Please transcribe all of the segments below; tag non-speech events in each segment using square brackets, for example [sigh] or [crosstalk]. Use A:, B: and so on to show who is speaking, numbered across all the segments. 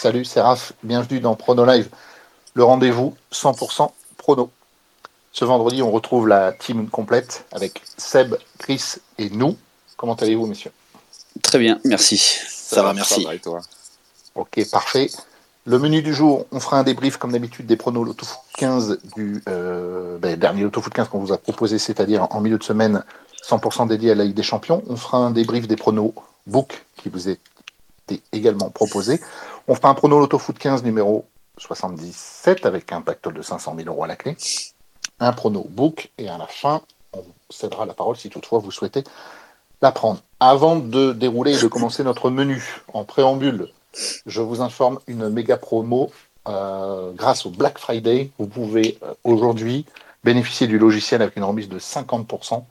A: Salut, c'est Raph. Bienvenue dans Prono Live, le rendez-vous 100% prono. Ce vendredi, on retrouve la team complète avec Seb, Chris et nous. Comment allez-vous, messieurs?
B: Très bien, merci.
C: Ça, va, merci.
D: et toi?
A: Ok, parfait. Le menu du jour, on fera un débrief comme d'habitude des pronos l'autofoot 15 du euh, ben, dernier l'autofoot 15 qu'on vous a proposé, c'est-à-dire en milieu de semaine 100% dédié à la Ligue des Champions. On fera un débrief des pronos book qui vous est également proposé. On fera un prono loto foot 15 numéro 77 avec un pactole de 500 000 euros à la clé. Un prono book et à la fin, on cédera la parole si toutefois vous souhaitez la prendre. Avant de dérouler et de commencer notre menu en préambule, je vous informe une méga promo euh, grâce au Black Friday. Vous pouvez euh, aujourd'hui bénéficier du logiciel avec une remise de 50%.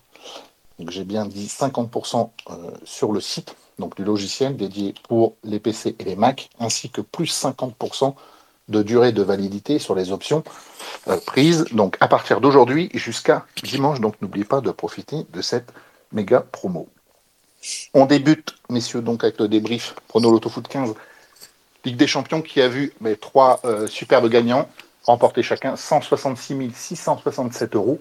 A: Donc j'ai bien dit 50% euh, sur le site donc du logiciel dédié pour les PC et les Mac, ainsi que plus 50% de durée de validité sur les options euh, prises, donc à partir d'aujourd'hui jusqu'à dimanche. Donc n'oubliez pas de profiter de cette méga promo. On débute, messieurs, donc avec le débrief Prono Loto Foot 15, Ligue des Champions qui a vu mes trois euh, superbes gagnants remporter chacun 166 667 euros.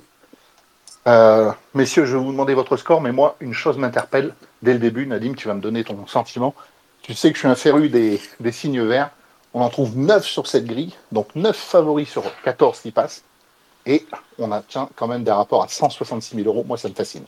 A: Euh, messieurs, je vais vous demander votre score, mais moi, une chose m'interpelle dès le début. Nadim, tu vas me donner ton sentiment. Tu sais que je suis un féru des, signes verts. On en trouve 9 sur cette grille, donc 9 favoris sur 14 qui passent. Et on atteint quand même des rapports à 166 000 euros. Moi, ça me fascine.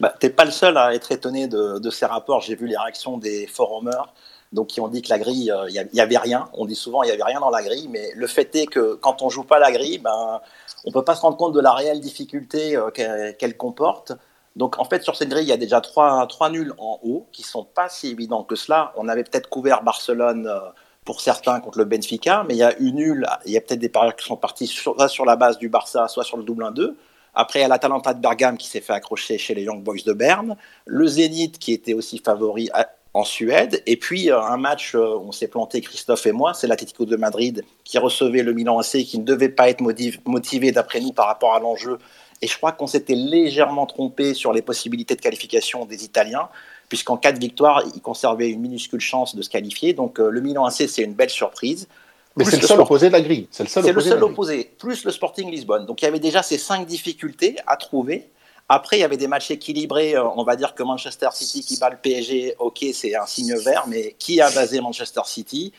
C: Bah, T'es pas le seul à être étonné de, ces rapports. J'ai vu les réactions des forumers donc qui ont dit que la grille, il euh, n'y avait rien. On dit souvent il n'y avait rien dans la grille, mais le fait est que quand on joue pas la grille, ben, on ne peut pas se rendre compte de la réelle difficulté euh, qu'elle comporte. Donc en fait sur cette grille, il y a déjà trois, trois nuls en haut qui sont pas si évidents que cela. On avait peut-être couvert Barcelone euh, pour certains contre le Benfica, mais il y a une nulle, il y a peut-être des parieurs qui sont partis soit sur la base du Barça, soit sur le double 1-2. Après, il y a l'Atalanta de Bergame qui s'est fait accrocher chez les Young Boys de Berne. Le Zénith qui était aussi favori en Suède. Et puis euh, un match, euh, on s'est planté Christophe et moi, c'est l'Atlético de Madrid qui recevait le Milan AC, qui ne devait pas être motivé d'après nous par rapport à l'enjeu. Et je crois qu'on s'était légèrement trompé sur les possibilités de qualification des Italiens, puisqu'en cas de victoire, ils conservaient une minuscule chance de se qualifier. Donc euh, le Milan AC, c'est une belle surprise.
A: Mais c'est le, seul opposé de la grille.
C: C'est le seul, opposé, opposé, plus le Sporting Lisbonne. Donc il y avait déjà ces cinq difficultés à trouver. Après, il y avait des matchs équilibrés. Euh, on va dire que Manchester City qui bat le PSG, ok, c'est un signe vert, mais qui a basé Manchester City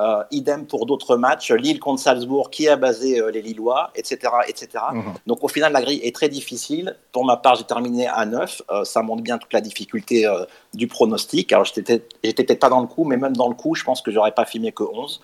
C: euh, idem pour d'autres matchs, Lille contre Salzbourg, qui a basé euh, les Lillois, etc. etc. Mhm. Donc au final, la grille est très difficile. Pour ma part, j'ai terminé à 9. ça montre bien toute la difficulté du pronostic. Alors j'étais peut-être pas dans le coup, mais même dans le coup, je pense que j'aurais pas filmé que 11.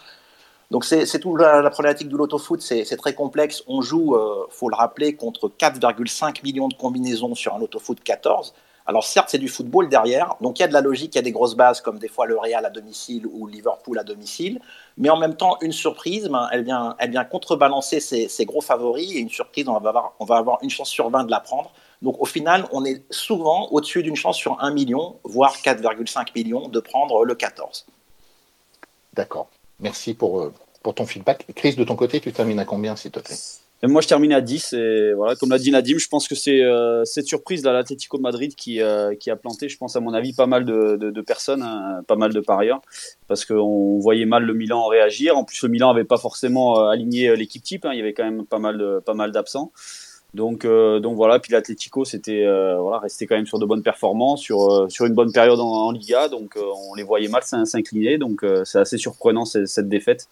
C: Donc c'est tout la, problématique du loto-foot, c'est très complexe. On joue, euh, faut le rappeler, contre 4,5 millions de combinaisons sur un loto-foot 14. Alors certes, c'est du football derrière, donc il y a de la logique, il y a des grosses bases comme des fois le Real à domicile ou Liverpool à domicile, mais en même temps, une surprise, ben, elle, vient, contrebalancer ces, gros favoris, et une surprise, on va, avoir, on va avoir une chance sur 20 de la prendre. Donc au final, on est souvent au-dessus d'une chance sur 1 million, voire 4,5 millions de prendre le 14.
A: D'accord. Merci pour, euh, pour ton feedback. Chris, de ton côté, tu termines à combien, s'il te plaît?
B: Moi, je termine à 10. Et voilà, comme l'a dit Nadim, je pense que c'est euh, cette surprise là, l'Atlético Madrid qui, euh, qui a planté, je pense, à mon avis, pas mal de, de, personnes, hein, pas mal de parieurs, parce qu'on voyait mal le Milan réagir. En plus, le Milan n'avait pas forcément aligné l'équipe type. Hein. il y avait quand même pas mal, de, pas mal d'absents. Donc, euh, donc voilà, puis l'Atlético, c'était euh, voilà, resté quand même sur de bonnes performances, sur, euh, sur une bonne période en, Liga, donc on les voyait mal s'incliner, donc c'est assez surprenant cette, défaite.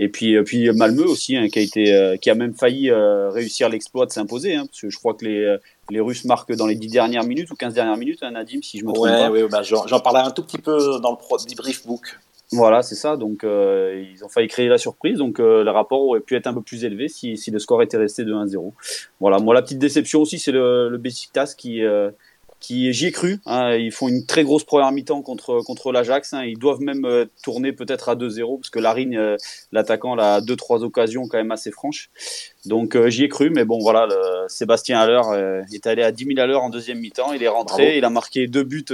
B: Et puis, puis Malmö aussi, hein, qui a été, qui a même failli réussir l'exploit de s'imposer, hein, parce que je crois que les, les Russes marquent dans les 10 dernières minutes ou 15 dernières minutes, hein, Nadim, si je me trompe pas.
C: Oui, bah, j'en parlais un tout petit peu dans le debrief book.
B: Voilà, c'est ça. Donc, euh, ils ont failli créer la surprise. Donc, euh, le rapport aurait pu être un peu plus élevé si, si le score était resté de 1-0. Voilà. Moi, la petite déception aussi, c'est le, le Besiktas qui, euh, qui j'y ai cru. Hein, ils font une très grosse première mi-temps contre contre l'Ajax. Hein, ils doivent même euh, tourner peut-être à 2-0 parce que Larine, euh, l'attaquant, a deux trois occasions quand même assez franches. Donc euh, j'y ai cru, mais bon voilà, le, Sébastien Haller est allé à 10 000 à l'heure en deuxième mi-temps. Il est rentré, il a marqué deux buts,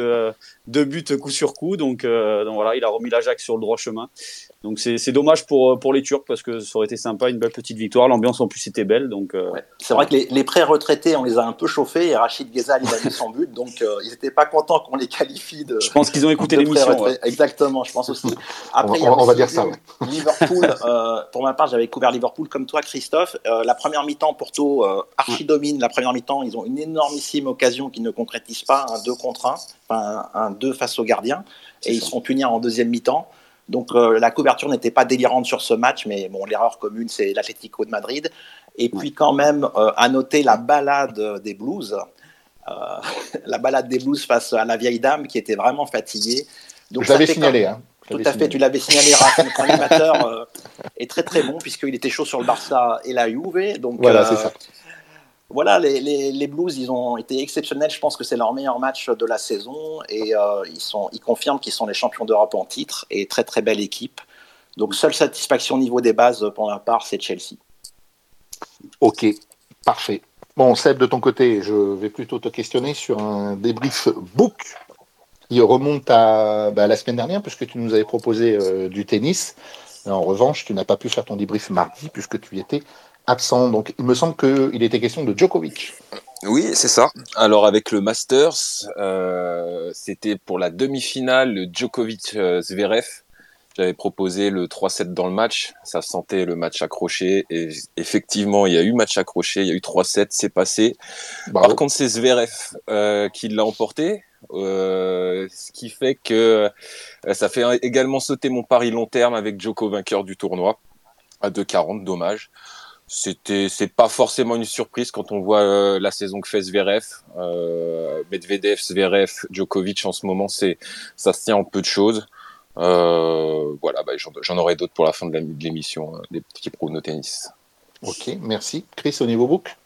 B: deux buts coup sur coup. Donc, donc voilà, il a remis l'Ajax sur le droit chemin. Donc c'est dommage pour, pour les Turcs parce que ça aurait été sympa, une belle petite victoire. L'ambiance en plus était belle. Donc, euh,
C: C'est vrai que les, les pré-retraités, on les a un peu chauffés et Rachid Ghezal, il a mis son but. Donc euh, ils n'étaient pas contents qu'on les qualifie de.
B: Je pense qu'ils ont écouté l'émission.
C: Exactement, je pense aussi. [laughs]
A: Après, on, va dire ça.
C: Liverpool, euh, pour ma part, j'avais couvert Liverpool comme toi, Christophe. la première mi-temps, Porto archi domine. La première mi-temps, ils ont une énormissime occasion qu'ils ne concrétisent pas, un 2 contre 1, enfin un 2 face au gardien. Et ils seront punis en deuxième mi-temps. Donc euh, la couverture n'était pas délirante sur ce match, mais bon, l'erreur commune, c'est l'Atlético de Madrid. Et puis quand même, euh, à noter la balade des Blues, euh, [laughs] la balade des Blues face à la vieille dame qui était vraiment fatiguée.
A: Donc, Je l'avais signalé. Hein.
C: Tout à fait, tu l'avais signalé, Notre [laughs] animateur est très très bon puisqu'il était chaud sur le Barça et la Juve. Donc,
A: voilà, c'est ça
C: voilà, les, Blues, ils ont été exceptionnels. Je pense que c'est leur meilleur match de la saison et euh, ils, confirment qu'ils sont les champions d'Europe en titre et très très belle équipe. Donc seule satisfaction au niveau des bases pour ma part, c'est Chelsea.
A: Ok, parfait. Bon, Seb, de ton côté, je vais plutôt te questionner sur un débrief book qui remonte à bah, la semaine dernière, puisque tu nous avais proposé euh, du tennis. En revanche, tu n'as pas pu faire ton débrief mardi, puisque tu étais absent. Donc, il me semble qu'il était question de Djokovic.
D: Oui, c'est ça. Alors, avec le Masters, euh, c'était pour la demi-finale, le Djokovic-Zverev. J'avais proposé le 3-7 dans le match. Ça sentait le match accroché. Et effectivement, il y a eu match accroché. Il y a eu 3-7. C'est passé. Par contre, c'est Zverev euh, qui l'a emporté. Euh, ce qui fait que ça fait également sauter mon pari long terme avec Djoko vainqueur du tournoi à 2,40. Dommage c'était c'est pas forcément une surprise quand on voit euh, la saison que fait Zverev, euh, Medvedev, Zverev, Djokovic en ce moment, c'est ça se tient en peu de choses. Euh, voilà, bah, j'en aurai d'autres pour la fin de l'émission, euh, des petits pronos tennis.
A: Ok, merci. Chris, au niveau book?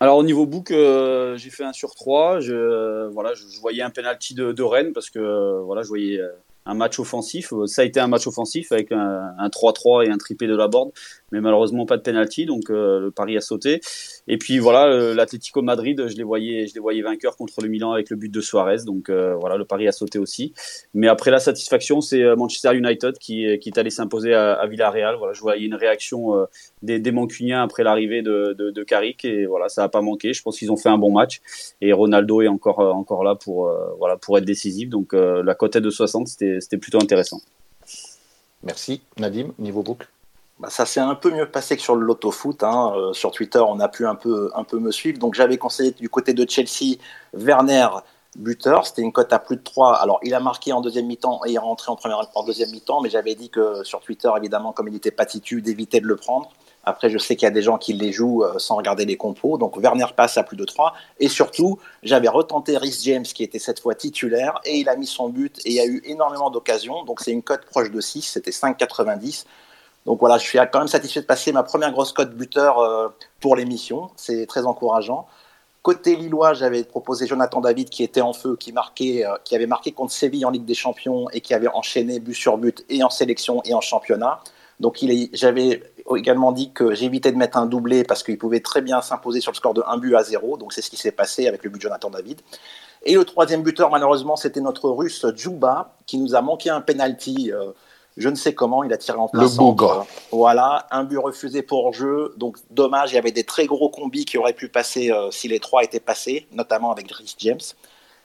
B: Alors au niveau book, j'ai fait un sur 3. Je, voilà, je, voyais un penalty de, de Rennes parce que voilà, je voyais un match offensif. Ça a été un match offensif avec un 3-3 et un triplé de la board mais malheureusement pas de penalty, donc euh, le pari a sauté. Et puis voilà, euh, l'Atlético Madrid, je les voyais, je les voyais vainqueurs contre le Milan avec le but de Suarez, donc euh, voilà, le pari a sauté aussi. Mais après la satisfaction, c'est Manchester United qui, est allé s'imposer à, Villarreal. Voilà, je voyais une réaction des, des Mancuniens après l'arrivée de, Carrick et voilà, ça a pas manqué. Je pense qu'ils ont fait un bon match et Ronaldo est encore encore là pour voilà pour être décisif. Donc la cote de 60, c'était plutôt intéressant.
A: Merci Nadim, niveau book.
C: Bah, ça s'est un peu mieux passé que sur le loto foot. Hein. Euh, sur Twitter, on a pu un peu, un peu me suivre. Donc j'avais conseillé du côté de Chelsea, Werner, buteur. C'était une cote à plus de 3. Alors il a marqué en deuxième mi-temps et il est rentré en, première, en deuxième mi-temps. Mais j'avais dit que sur Twitter, évidemment, comme il n'était pas titu, d'éviter de le prendre. Après, je sais qu'il y a des gens qui les jouent euh, sans regarder les compos. Donc Werner passe à plus de 3. Et surtout, j'avais retenté Rhys James qui était cette fois titulaire et il a mis son but et il y a eu énormément d'occasions. Donc c'est une cote proche de 6. C'était 5,90. Donc voilà, je suis quand même satisfait de passer ma première grosse cote buteur euh, pour l'émission. C'est très encourageant. Côté Lillois, j'avais proposé Jonathan David qui était en feu, qui, marquait, euh, qui avait marqué contre Séville en Ligue des Champions et qui avait enchaîné but sur but et en sélection et en championnat. Donc j'avais également dit que j'évitais de mettre un doublé parce qu'il pouvait très bien s'imposer sur le score de 1 but à 0. Donc c'est ce qui s'est passé avec le but de Jonathan David. Et le troisième buteur, malheureusement, c'était notre russe Djouba qui nous a manqué un penalty. Euh, je ne sais comment, il a tiré en plein
A: Le bougre.
C: Voilà, un but refusé pour jeu. Donc dommage, il y avait des très gros combis qui auraient pu passer euh, si les trois étaient passés, notamment avec Rhys James.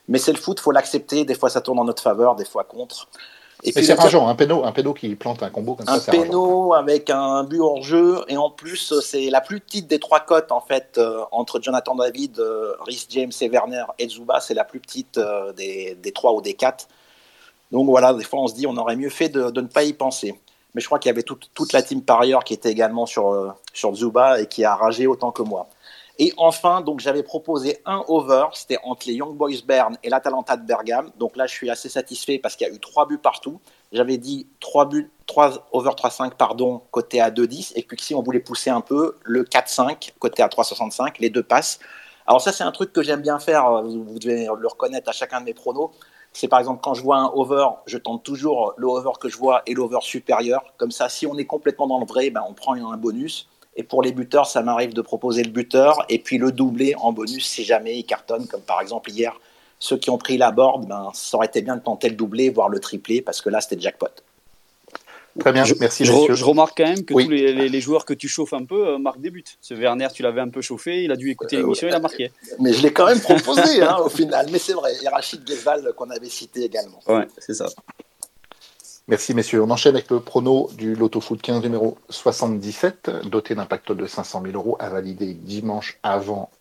C: Mais c'est le foot, faut l'accepter. Des fois ça tourne en notre faveur, des fois contre.
A: Et, c'est rageant, un péno, un péno qui plante un combo comme
C: un
A: ça.
C: Un péno avec un but hors jeu et en plus c'est la plus petite des trois cotes en fait euh, entre Jonathan David, euh, Rhys James et Werner et Zuba, c'est la plus petite des, des, trois ou des quatre. Donc voilà, des fois on se dit on aurait mieux fait de, ne pas y penser. Mais je crois qu'il y avait toute, la team par ailleurs qui était également sur, euh, sur Zuba et qui a ragé autant que moi. Et enfin, donc j'avais proposé un over, c'était entre les Young Boys Bern et l'Atalanta de Bergame. Donc là, je suis assez satisfait parce qu'il y a eu trois buts partout. J'avais dit trois buts, 3 over 3-5, pardon, côté à 2-10. Et puis si on voulait pousser un peu, le 4-5, côté à 3-65, les deux passes. Alors ça, c'est un truc que j'aime bien faire, vous devez le reconnaître à chacun de mes pronos c'est par exemple quand je vois un over, je tente toujours le over que je vois et l'over supérieur. Comme ça, si on est complètement dans le vrai, ben, on prend un bonus. Et pour les buteurs, ça m'arrive de proposer le buteur et puis le doubler en bonus si jamais il cartonne, comme par exemple hier. Ceux qui ont pris la board, ben, ça aurait été bien de tenter le doublé, voire le triplé, parce que là, c'était jackpot.
A: Très bien, merci.
B: Je, je, remarque quand même que tous les, les, joueurs que tu chauffes un peu euh, marquent des buts. Ce Werner, tu l'avais un peu chauffé, il a dû écouter l'émission, il a marqué.
C: Mais je l'ai quand même proposé hein, au final. Mais c'est vrai, et Rachid Ghezal qu'on avait cité également.
B: Ouais, c'est ça.
A: Merci messieurs. On enchaîne avec le prono du Loto Foot 15 numéro 77, doté d'un pactole de 500 000 euros à valider dimanche avant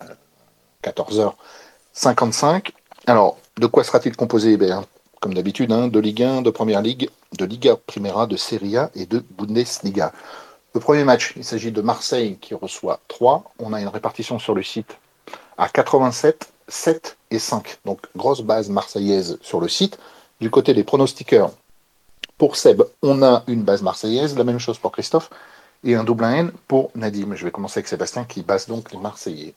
A: 14h55. Euh, Alors, de quoi sera-t-il composé? Eh Comme d'habitude, hein, de Ligue 1, de Première Ligue, de Liga Primera, de Serie A et de Bundesliga. Le premier match, il s'agit de Marseille qui reçoit 3. On a une répartition sur le site à 87, 7 et 5. Donc, grosse base marseillaise sur le site. Du côté des pronostiqueurs, pour Seb, on a une base marseillaise, la même chose pour Christophe, et un double N pour Nadim. Je vais commencer avec Sébastien qui base donc les Marseillais.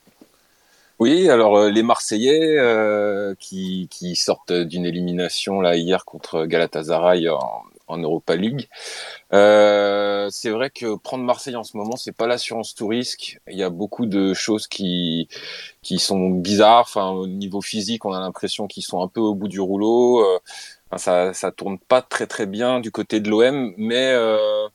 D: Oui, alors euh, les Marseillais euh, qui, sortent d'une élimination là hier contre Galatasaray en, Europa League. Euh, c'est vrai que prendre Marseille en ce moment, c'est pas l'assurance tout risque. Il y a beaucoup de choses qui sont bizarres. Au niveau physique, on a l'impression qu'ils sont un peu au bout du rouleau ça, ça tourne pas très très bien du côté de l'OM, mais euh,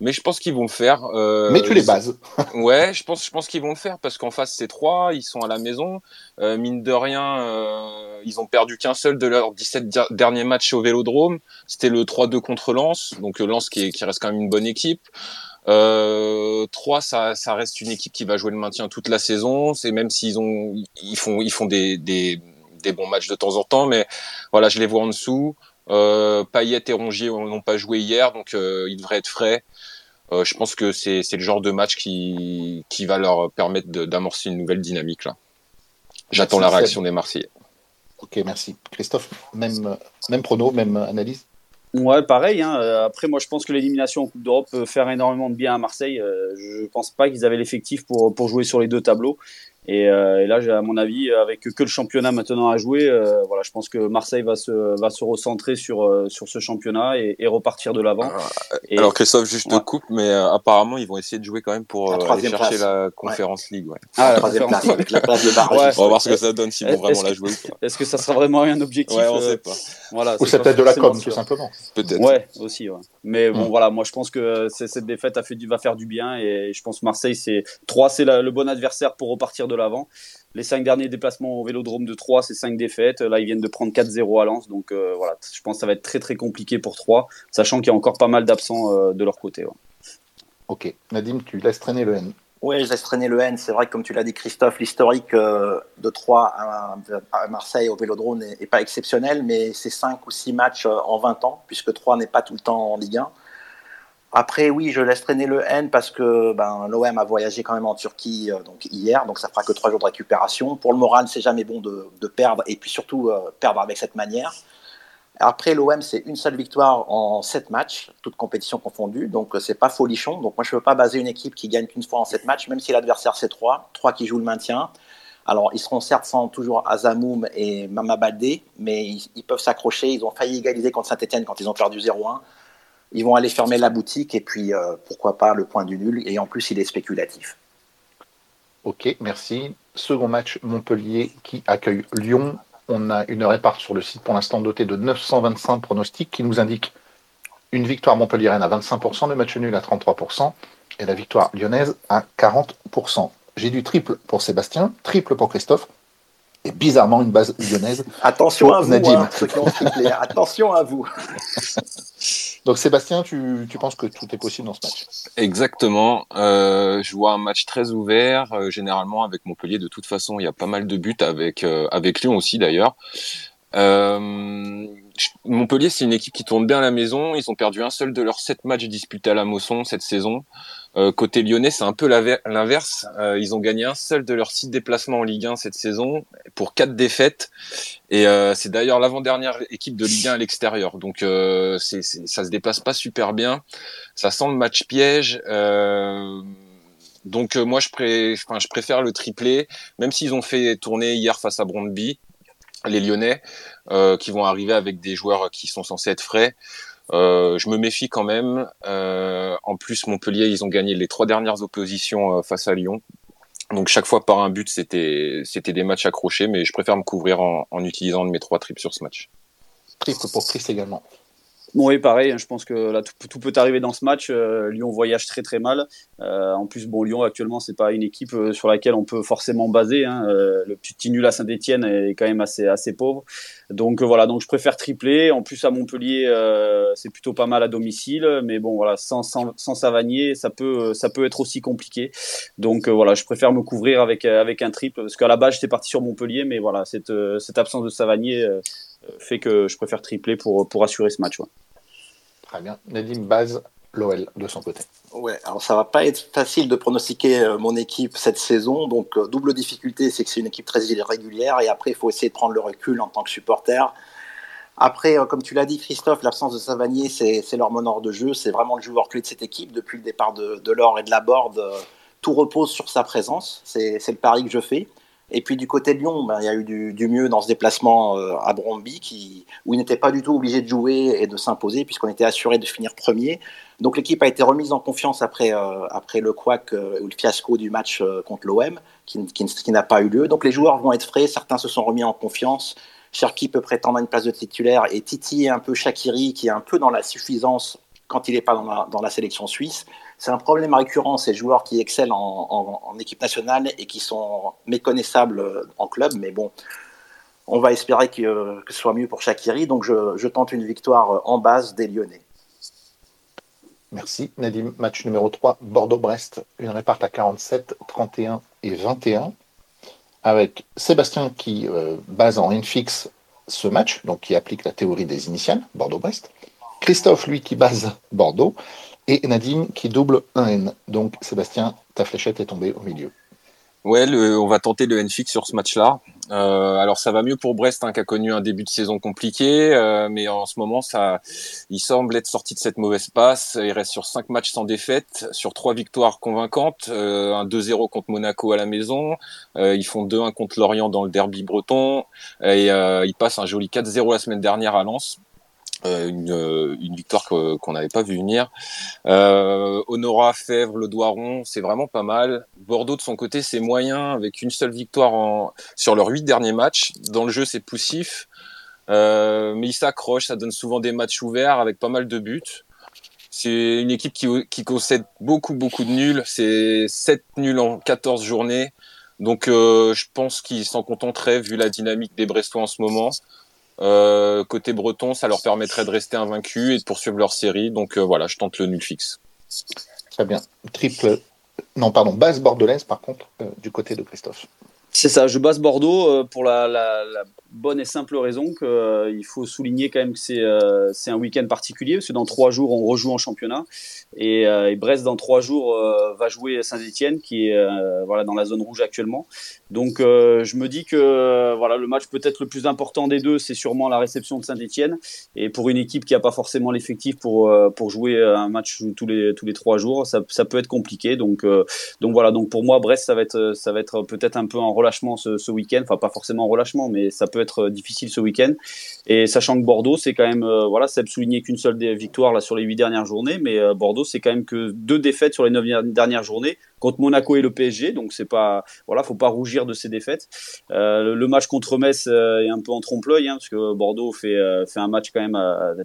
D: mais je pense qu'ils vont le faire.
A: Euh, mais tu les bases. [laughs]
D: ouais, je pense je pense qu'ils vont le faire parce qu'en face c'est trois, ils sont à la maison. Euh, mine de rien, euh, ils ont perdu qu'un seul de leurs 17 derniers matchs au Vélodrome. C'était le 3-2 contre Lens, donc Lens qui, qui reste quand même une bonne équipe. Euh, 3, ça, ça reste une équipe qui va jouer le maintien toute la saison. C'est même s'ils ont, ils font, ils font des, des, des bons matchs de temps en temps, mais voilà, je les vois en dessous. Euh, Payet et Rongier n'ont pas joué hier, donc euh, ils devraient être frais. Euh, je pense que c'est le genre de match qui, qui va leur permettre d'amorcer une nouvelle dynamique là. J'attends la réaction des Marseillais.
A: Ok, merci. Christophe, même, même prono, même analyse?
B: Ouais, pareil. Hein. Après, moi, je pense que l'élimination en Coupe d'Europe peut faire énormément de bien à Marseille. Je ne pense pas qu'ils avaient l'effectif pour, pour jouer sur les deux tableaux. Et, euh, et, là, à mon avis, avec que le championnat maintenant à jouer, euh, voilà, je pense que Marseille va se va se recentrer sur euh, sur ce championnat et, et repartir de l'avant.
D: Alors, Christophe, juste ouais. coupe, mais apparemment ils vont essayer de jouer quand même pour aller chercher la Conférence League. Ouais.
C: Ah, la troisième place avec la place de barrage.
D: On va voir ce que ça donne s'ils vont vraiment la jouer.
B: Est-ce que ça sera vraiment un objectif
D: Ouais, on sait pas.
B: Voilà.
A: Ou c'est peut-être de la com, tout simplement.
D: Peut-être.
B: Ouais, aussi. Ouais. Mais bon, hmm. voilà, moi je pense que cette défaite a fait du va faire du bien et je pense Marseille c'est 3 c'est le bon adversaire pour repartir de l'avant. Les cinq derniers déplacements au Vélodrome de 3, c'est cinq défaites. Là, ils viennent de prendre 4-0 à Lens. Donc euh, voilà, je pense que ça va être très très compliqué pour 3, sachant qu'il y a encore pas mal d'absents euh, de leur côté. Ouais.
A: Ok. Nadim, tu laisses traîner le N.
C: Oui, je laisse traîner le N. C'est vrai que, comme tu l'as dit, Christophe, l'historique euh, de 3 à, à, Marseille au Vélodrome n'est pas exceptionnel, mais c'est 5 ou 6 matchs en 20 ans, puisque 3 n'est pas tout le temps en Ligue 1. Après, oui, je laisse traîner le N parce que ben, l'OM a voyagé quand même en Turquie euh, donc hier, donc ça fera que trois jours de récupération. Pour le moral, c'est jamais bon de, perdre et puis surtout euh, perdre avec cette manière. Après, l'OM, c'est une seule victoire en sept matchs, toutes compétitions confondues, donc euh, c'est pas folichon. Donc moi, je ne veux pas baser une équipe qui gagne qu'une fois en sept matchs, même si l'adversaire c'est trois, trois qui jouent le maintien. Alors, ils seront certes sans toujours Azamoum et Mama Baldé, mais ils, ils peuvent s'accrocher. Ils ont failli égaliser contre Saint-Etienne quand ils ont perdu 0-1 ils vont aller fermer la boutique et puis euh, pourquoi pas le point du nul. Et en plus, il est spéculatif.
A: Ok, merci. Second match, Montpellier qui accueille Lyon. On a une réparte sur le site pour l'instant dotée de 925 pronostics qui nous indique une victoire montpelliéraine à 25%, le match nul à 33% et la victoire lyonnaise à 40%. J'ai du triple pour Sébastien, triple pour Christophe et bizarrement une base lyonnaise.
C: Attention à vous, hein, ceux qui ont triplé. Attention à vous. [laughs]
A: Donc Sébastien, tu, tu, penses que tout est possible dans ce match?
D: Exactement. Euh, je vois un match très ouvert. Euh, généralement avec Montpellier, de toute façon, il y a pas mal de buts avec euh, avec Lyon aussi d'ailleurs. Euh, Montpellier, c'est une équipe qui tourne bien à la maison. Ils ont perdu un seul de leurs sept matchs disputés à la Mosson cette saison. Euh, côté lyonnais, c'est un peu l'inverse. Euh, ils ont gagné un seul de leurs six déplacements en Ligue 1 cette saison pour quatre défaites. Et euh, c'est d'ailleurs l'avant-dernière équipe de Ligue 1 à l'extérieur. Donc euh, c'est ça se déplace pas super bien. Ça sent le match piège. donc moi, je, préfère le triplé, même s'ils ont fait tourner hier face à Brondby les Lyonnais, qui vont arriver avec des joueurs qui sont censés être frais. Euh, je me méfie quand même. Euh, en plus, Montpellier, ils ont gagné les trois dernières oppositions face à Lyon. Donc chaque fois par un but, c'était c'était des matchs accrochés, mais je préfère me couvrir en, en utilisant mes trois triples sur ce match.
A: Triple pour Chris également.
B: Oui, pareil. Hein, je pense que tout, peut arriver dans ce match. Euh, Lyon voyage très très mal. Euh, en plus, bon, Lyon actuellement, c'est pas une équipe euh, sur laquelle on peut forcément baser. Hein. le petit nul Saint-Etienne est quand même assez assez pauvre. Donc voilà, donc je préfère tripler. En plus à Montpellier, c'est plutôt pas mal à domicile, mais bon voilà, sans, sans, sans Savanier, ça peut ça peut être aussi compliqué. Donc voilà, je préfère me couvrir avec avec un triple parce qu'à la base j'étais parti sur Montpellier, mais voilà cette cette absence de Savanier fait que je préfère tripler pour pour assurer ce match.
A: Très bien. Nadim base l'OL de son côté.
C: Ouais, alors ça va pas être facile de pronostiquer euh, mon équipe cette saison. Donc euh, double difficulté, c'est que c'est une équipe très irrégulière et après il faut essayer de prendre le recul en tant que supporter. Après, euh, comme tu l'as dit, Christophe, l'absence de Savanier, c'est leur meneur de jeu, c'est vraiment le joueur clé de cette équipe. Depuis le départ de, de l'or et de la board, tout repose sur sa présence. C'est le pari que je fais. Et puis du côté de Lyon, ben, il y a eu du, mieux dans ce déplacement euh, à Bromby, où il n'était pas du tout obligé de jouer et de s'imposer, puisqu'on était assuré de finir premier. Donc l'équipe a été remise en confiance après, euh, après le couac euh, ou le fiasco du match contre l'OM, qui, n'a pas eu lieu. Donc les joueurs vont être frais, certains se sont remis en confiance. Cherki peut prétendre à une place de titulaire et Titi est un peu Shakiri, qui est un peu dans la suffisance quand il n'est pas dans la sélection suisse. C'est un problème récurrent, ces joueurs qui excellent en, équipe nationale et qui sont méconnaissables en club. Mais bon, on va espérer que, ce soit mieux pour Shakiri. Donc je, tente une victoire en base des Lyonnais.
A: Merci. Nadim, match numéro 3, Bordeaux-Brest. Une réparte à 47, 31 et 21. Avec Sébastien qui euh, base en fixe ce match, donc qui applique la théorie des initiales, Bordeaux-Brest. Christophe, lui, qui base Bordeaux et Nadim qui double un N. Donc Sébastien, ta fléchette est tombée au milieu.
D: Ouais, on va tenter le N fixe sur ce match-là. Euh, alors ça va mieux pour Brest hein, qui a connu un début de saison compliqué, euh, mais en ce moment ça, il semble être sorti de cette mauvaise passe. Il reste sur cinq matchs sans défaite, sur trois victoires convaincantes, euh, un 2-0 contre Monaco à la maison. ils font 2-1 contre Lorient dans le derby breton et ils passent un joli 4-0 la semaine dernière à Lens. Euh, une, euh, une, victoire qu'on n'avait pas vu venir. Euh, Honora, Fèvre, Le Doiron, c'est vraiment pas mal. Bordeaux de son côté, c'est moyen avec une seule victoire sur leurs huit derniers matchs. Dans le jeu, c'est poussif, mais ils s'accrochent. Ça donne souvent des matchs ouverts avec pas mal de buts. C'est une équipe qui, concède beaucoup beaucoup de nuls. C'est 7 nuls en 14 journées. Donc je pense qu'ils s'en contenteraient vu la dynamique des Brestois en ce moment. Euh, côté breton, ça leur permettrait de rester invaincus et de poursuivre leur série. Donc euh, voilà, je tente le nul fixe.
A: Très bien. Triple. Non, pardon, base bordelaise par contre, euh, du côté de Christophe.
B: C'est ça, je base Bordeaux pour la, bonne et simple raison qu'il euh, faut souligner quand même que c'est euh, c'est un week-end particulier parce que dans trois jours on rejoue en championnat. Et, euh, Brest dans trois jours va jouer Saint-Etienne qui est dans la zone rouge actuellement. Donc je me dis que le match peut-être le plus important des deux c'est sûrement la réception de Saint-Etienne. Et pour une équipe qui a pas forcément l'effectif pour jouer un match tous les trois jours ça, peut être compliqué. Donc voilà donc pour moi Brest ça va être être peut-être un peu en relâchement ce, week-end enfin pas forcément en relâchement mais ça peut être euh, difficile ce week-end. Et sachant que Bordeaux, c'est quand même, euh, voilà, Seb souligné qu'une seule victoire là sur les huit dernières journées, mais euh, Bordeaux, c'est quand même que deux défaites sur les neuf dernières journées contre Monaco et le PSG. Donc c'est pas, voilà, faut pas rougir de ces défaites. le match contre Metz est un peu en trompe-l'œil, hein, parce que Bordeaux fait fait un match quand même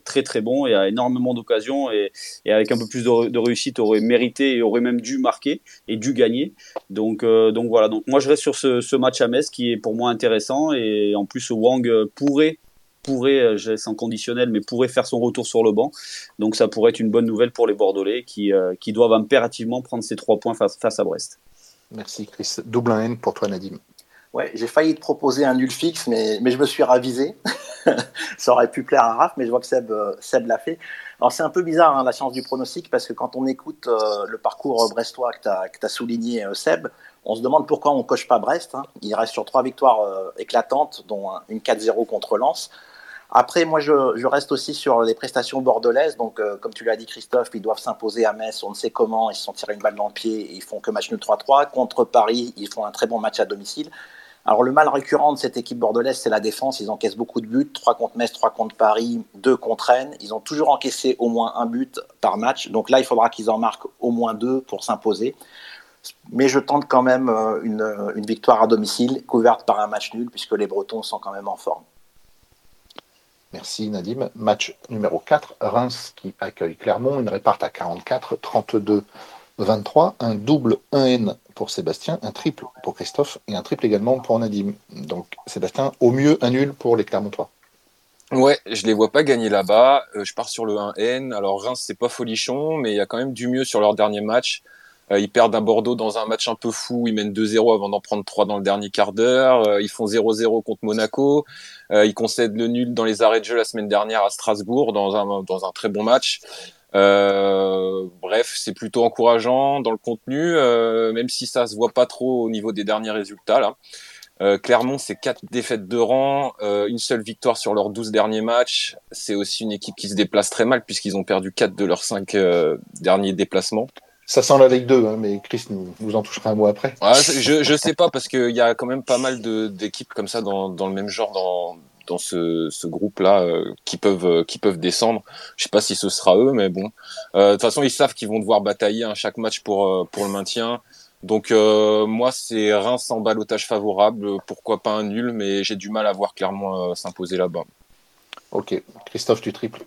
B: très très bon et a énormément d'occasions et, avec un peu plus de, réussite aurait mérité et aurait même dû marquer et dû gagner. Donc donc voilà. Donc moi je reste sur ce, ce match à Metz qui est pour moi intéressant et en plus Wang pourrait pourrait, euh, je laisse en conditionnel, mais pourrait faire son retour sur le banc. Donc ça pourrait être une bonne nouvelle pour les Bordelais qui, euh, qui doivent impérativement prendre ces trois points face, face à Brest.
A: Merci Chris. Double N pour toi Nadim.
C: Ouais, j'ai failli te proposer un nul fixe, mais, mais je me suis ravisé. [laughs] ça aurait pu plaire à Raph, mais je vois que Seb, euh, Seb l'a fait. Alors c'est un peu bizarre hein, la science du pronostic, parce que quand on écoute le parcours brestois que tu as, as, souligné, Seb, on se demande pourquoi on coche pas Brest. Hein. Il reste sur trois victoires euh, éclatantes, dont une 4-0 contre Lens. Après, moi, je, reste aussi sur les prestations bordelaises. Donc, euh, comme tu l'as dit, Christophe, ils doivent s'imposer à Metz. On ne sait comment. Ils se sont tirés une balle dans le pied. Et ils font que match nul 3-3. Contre Paris, ils font un très bon match à domicile. Alors, le mal récurrent de cette équipe bordelaise, c'est la défense. Ils encaissent beaucoup de buts. 3 contre Metz, 3 contre Paris, 2 contre Rennes. Ils ont toujours encaissé au moins un but par match. Donc là, il faudra qu'ils en marquent au moins deux pour s'imposer. Mais je tente quand même euh, une, une, victoire à domicile, couverte par un match nul, puisque les Bretons sont quand même en forme.
A: Merci Nadim. Match numéro 4, Reims qui accueille Clermont. Une réparte à 44, 32, 23. Un double 1N pour Sébastien, un triple pour Christophe et un triple également pour Nadim. Donc Sébastien, au mieux un nul pour les Clermontois.
D: Ouais, je les vois pas gagner là-bas. Euh, je pars sur le 1N. Alors Reims, c'est pas folichon, mais il y a quand même du mieux sur leur dernier match. Euh, ils perdent à Bordeaux dans un match un peu fou. Ils mènent 2-0 avant d'en prendre 3 dans le dernier quart d'heure. Euh, ils font 0-0 contre Monaco. Euh, ils concèdent le nul dans les arrêts de jeu la semaine dernière à Strasbourg dans un, dans un très bon match. bref, c'est plutôt encourageant dans le contenu, même si ça se voit pas trop au niveau des derniers résultats là. C'est quatre défaites de rang, une seule victoire sur leurs 12 derniers matchs. C'est aussi une équipe qui se déplace très mal puisqu'ils ont perdu quatre de leurs cinq derniers déplacements.
A: Ça sent la Ligue 2, hein, mais Chris vous en touchera un mot après.
D: je, je sais pas, parce qu'il y a quand même pas mal d'équipes comme ça dans, dans, le même genre dans, dans ce, ce groupe-là euh, qui peuvent euh, qui peuvent descendre. Je sais pas si ce sera eux, mais bon. Euh, de toute façon, ils savent qu'ils vont devoir batailler hein, chaque match pour pour le maintien. Donc moi, c'est Reims en balotage favorable. Pourquoi pas un nul, mais j'ai du mal à voir clairement s'imposer là-bas.
A: Ok, Christophe, tu triples.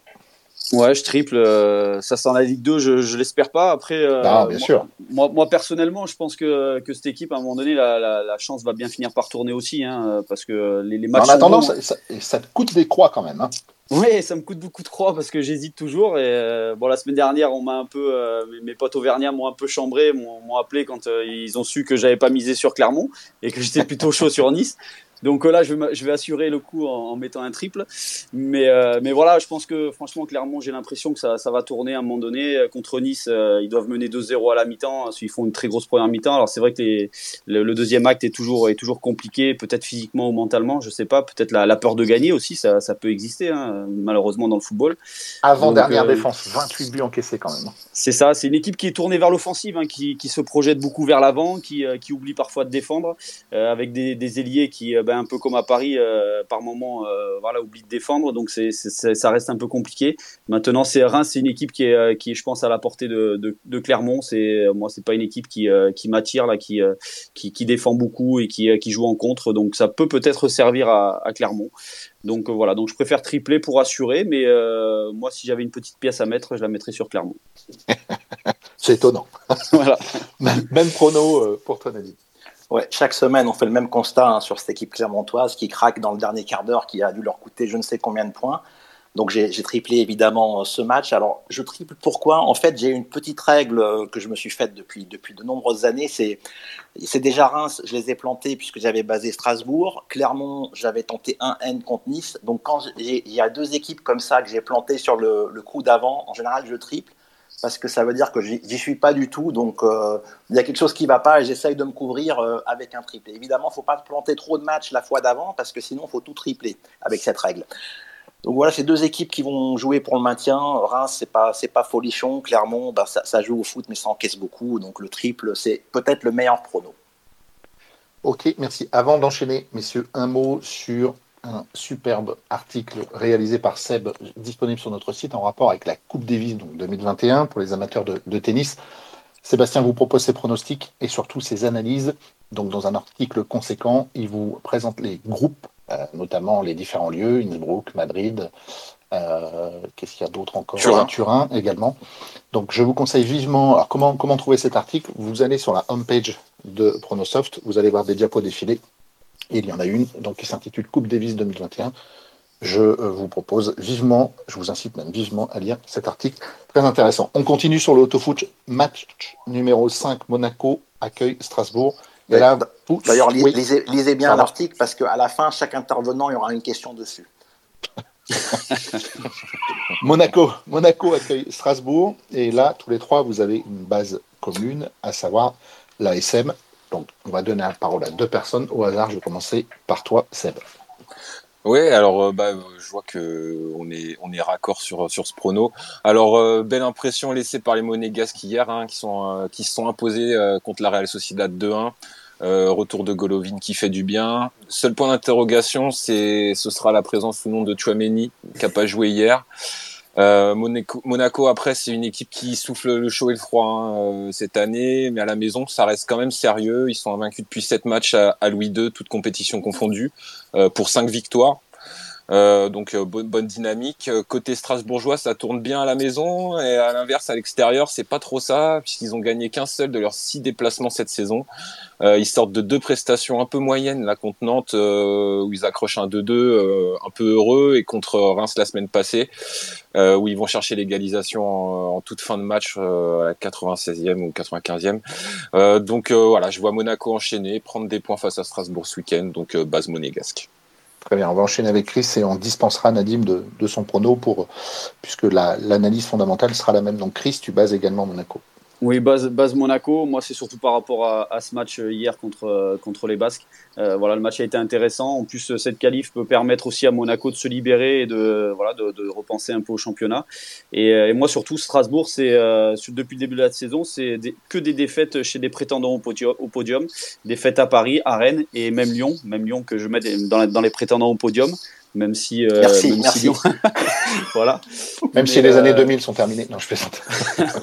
B: Ouais, je triple. Euh, ça sent la Ligue 2, je, je l'espère pas. Après,
A: euh, ah, bien
B: moi,
A: sûr.
B: Moi, moi, personnellement, je pense que, que cette équipe, à un moment donné, la, la, la chance va bien finir par tourner aussi, hein, parce que les, les matchs.
A: En attendant, ça, ça, ça, te coûte des croix quand même. Hein.
B: Oui, ça me coûte beaucoup de croix parce que j'hésite toujours. Et euh, bon, la semaine dernière, on m'a un peu, euh, mes potes auvergnats m'ont un peu chambré, m'ont appelé quand euh, ils ont su que j'avais pas misé sur Clermont et que j'étais plutôt chaud sur Nice. Donc euh, là, je vais, je vais, assurer le coup en, mettant un triple. Mais, euh, mais voilà, je pense que franchement, clairement, j'ai l'impression que ça, ça, va tourner à un moment donné. Euh, contre Nice, ils doivent mener 2-0 à la mi-temps. Ils font une très grosse première mi-temps. Alors c'est vrai que les, le, deuxième acte est toujours, est toujours compliqué, peut-être physiquement ou mentalement, je sais pas. Peut-être la, la, peur de gagner aussi, ça, ça peut exister, hein, malheureusement, dans le football.
A: Avant-dernière défense, 28 buts encaissés quand même.
B: C'est ça, c'est une équipe qui est tournée vers l'offensive, hein, qui, qui, se projette beaucoup vers l'avant, qui, qui oublie parfois de défendre, avec des, des ailiers qui, ben, un peu comme à Paris, euh, par moment, euh, voilà, oublie de défendre. Donc c'est, ça reste un peu compliqué. Maintenant, c'est Reims, c'est une équipe qui est, euh, qui est, je pense, à la portée de, de, de Clermont. C'est, moi, c'est pas une équipe qui, qui m'attire là, qui, qui, qui, défend beaucoup et qui, qui joue en contre. Donc ça peut peut-être servir à, à Clermont. Donc voilà, donc je préfère tripler pour assurer, mais moi, si j'avais une petite pièce à mettre, je la mettrais sur Clermont. [laughs]
A: c'est étonnant. [laughs] voilà. même, même prono pour toi, Nadine.
C: Ouais, chaque semaine, on fait le même constat hein, sur cette équipe clermontoise qui craque dans le dernier quart d'heure, qui a dû leur coûter je ne sais combien de points. Donc j'ai triplé évidemment ce match. Alors je triple pourquoi? En fait, j'ai une petite règle euh, que je me suis faite depuis, depuis de nombreuses années. C'est déjà Reims, je les ai plantés puisque j'avais basé Strasbourg. Clermont, j'avais tenté un N contre Nice. Donc quand il y a deux équipes comme ça que j'ai plantées sur le, le coup d'avant, en général je triple parce que ça veut dire que j'y suis pas du tout. Donc, euh, il y a quelque chose qui va pas et j'essaye de me couvrir euh, avec un triplé. Évidemment, il ne faut pas planter trop de matchs la fois d'avant parce que sinon, il faut tout tripler avec cette règle. Donc voilà, c'est deux équipes qui vont jouer pour le maintien. Reims, c'est pas c'est pas folichon. Clermont, bah, ça, ça, joue au foot, mais ça encaisse beaucoup. Donc le triple, c'est peut-être le meilleur prono.
A: Ok, merci. Avant d'enchaîner, messieurs, un mot sur un superbe article réalisé par Seb, disponible sur notre site en rapport avec la Coupe Davis donc 2021 pour les amateurs de, tennis. Sébastien vous propose ses pronostics et surtout ses analyses. Donc dans un article conséquent, il vous présente les groupes, euh, notamment les différents lieux, Innsbruck, Madrid, euh, qu'est-ce qu'il y a d'autre encore?
D: Turin.
A: Turin également. Donc je vous conseille vivement. Alors comment, comment trouver cet article? Vous allez sur la homepage de Pronosoft, vous allez voir des diapos défilés et il y en a une donc, qui s'intitule Coupe Davis 2021. Je euh, vous propose vivement, je vous incite même vivement à lire cet article très intéressant. On continue sur le autofoot, match numéro 5, Monaco accueille Strasbourg.
C: D'ailleurs, lisez, bien l'article parce qu'à la fin, chaque intervenant, il y aura une question dessus. [laughs]
A: Monaco, Monaco accueille Strasbourg et là, tous les trois, vous avez une base commune, à savoir l'ASM on va donner la parole à deux personnes au hasard. Je vais commencer par toi, Seb.
D: Oui, alors euh, bah, je vois que on est raccord sur sur ce prono. Alors euh, belle impression laissée par les Monégasques hier, hein, qui sont euh, qui se sont imposés contre la Real Sociedad 2-1. retour de Golovin qui fait du bien. Seul point d'interrogation, ce sera la présence ou non de Chouameni qui a pas joué hier. Euh, Monaco, après, c'est une équipe qui souffle le chaud et le froid hein, euh, cette année, mais à la maison, ça reste quand même sérieux. Ils sont invaincus depuis sept matchs à, Louis II, toutes compétitions confondues, euh, pour cinq victoires. Euh, donc euh, bonne, dynamique. Euh, côté strasbourgeois, ça tourne bien à la maison et à l'inverse à l'extérieur, c'est pas trop ça puisqu'ils ont gagné qu'un seul de leurs six déplacements cette saison. Euh, ils sortent de deux prestations un peu moyennes là contre Nantes où ils accrochent un 2-2 un peu heureux et contre Reims la semaine passée où ils vont chercher l'égalisation en, en, toute fin de match à la 96e ou 95e. donc voilà, je vois Monaco enchaîner, prendre des points face à Strasbourg ce week-end. Donc base monégasque.
A: Très bien, on va enchaîner avec Chris et on dispensera Nadim de, son prono pour, puisque l'analyse fondamentale sera la même. Donc Chris, tu bases également Monaco.
B: Oui, base, base Monaco. Moi, c'est surtout par rapport à, ce match hier contre, euh, contre les Basques. Euh, voilà, le match a été intéressant. En plus, cette qualif peut permettre aussi à Monaco de se libérer et de, voilà, de, repenser un peu au championnat. Et, euh, moi, surtout, Strasbourg, euh, depuis le début de la saison, c'est que des défaites chez des prétendants au podium, au podium. Défaites à Paris, à Rennes et même Lyon. Même Lyon que je mets dans les prétendants au podium même si.
C: Euh, merci, même merci. Si [laughs]
B: voilà.
A: Même Mais si les euh... années 2000 sont terminées. Non, je plaisante.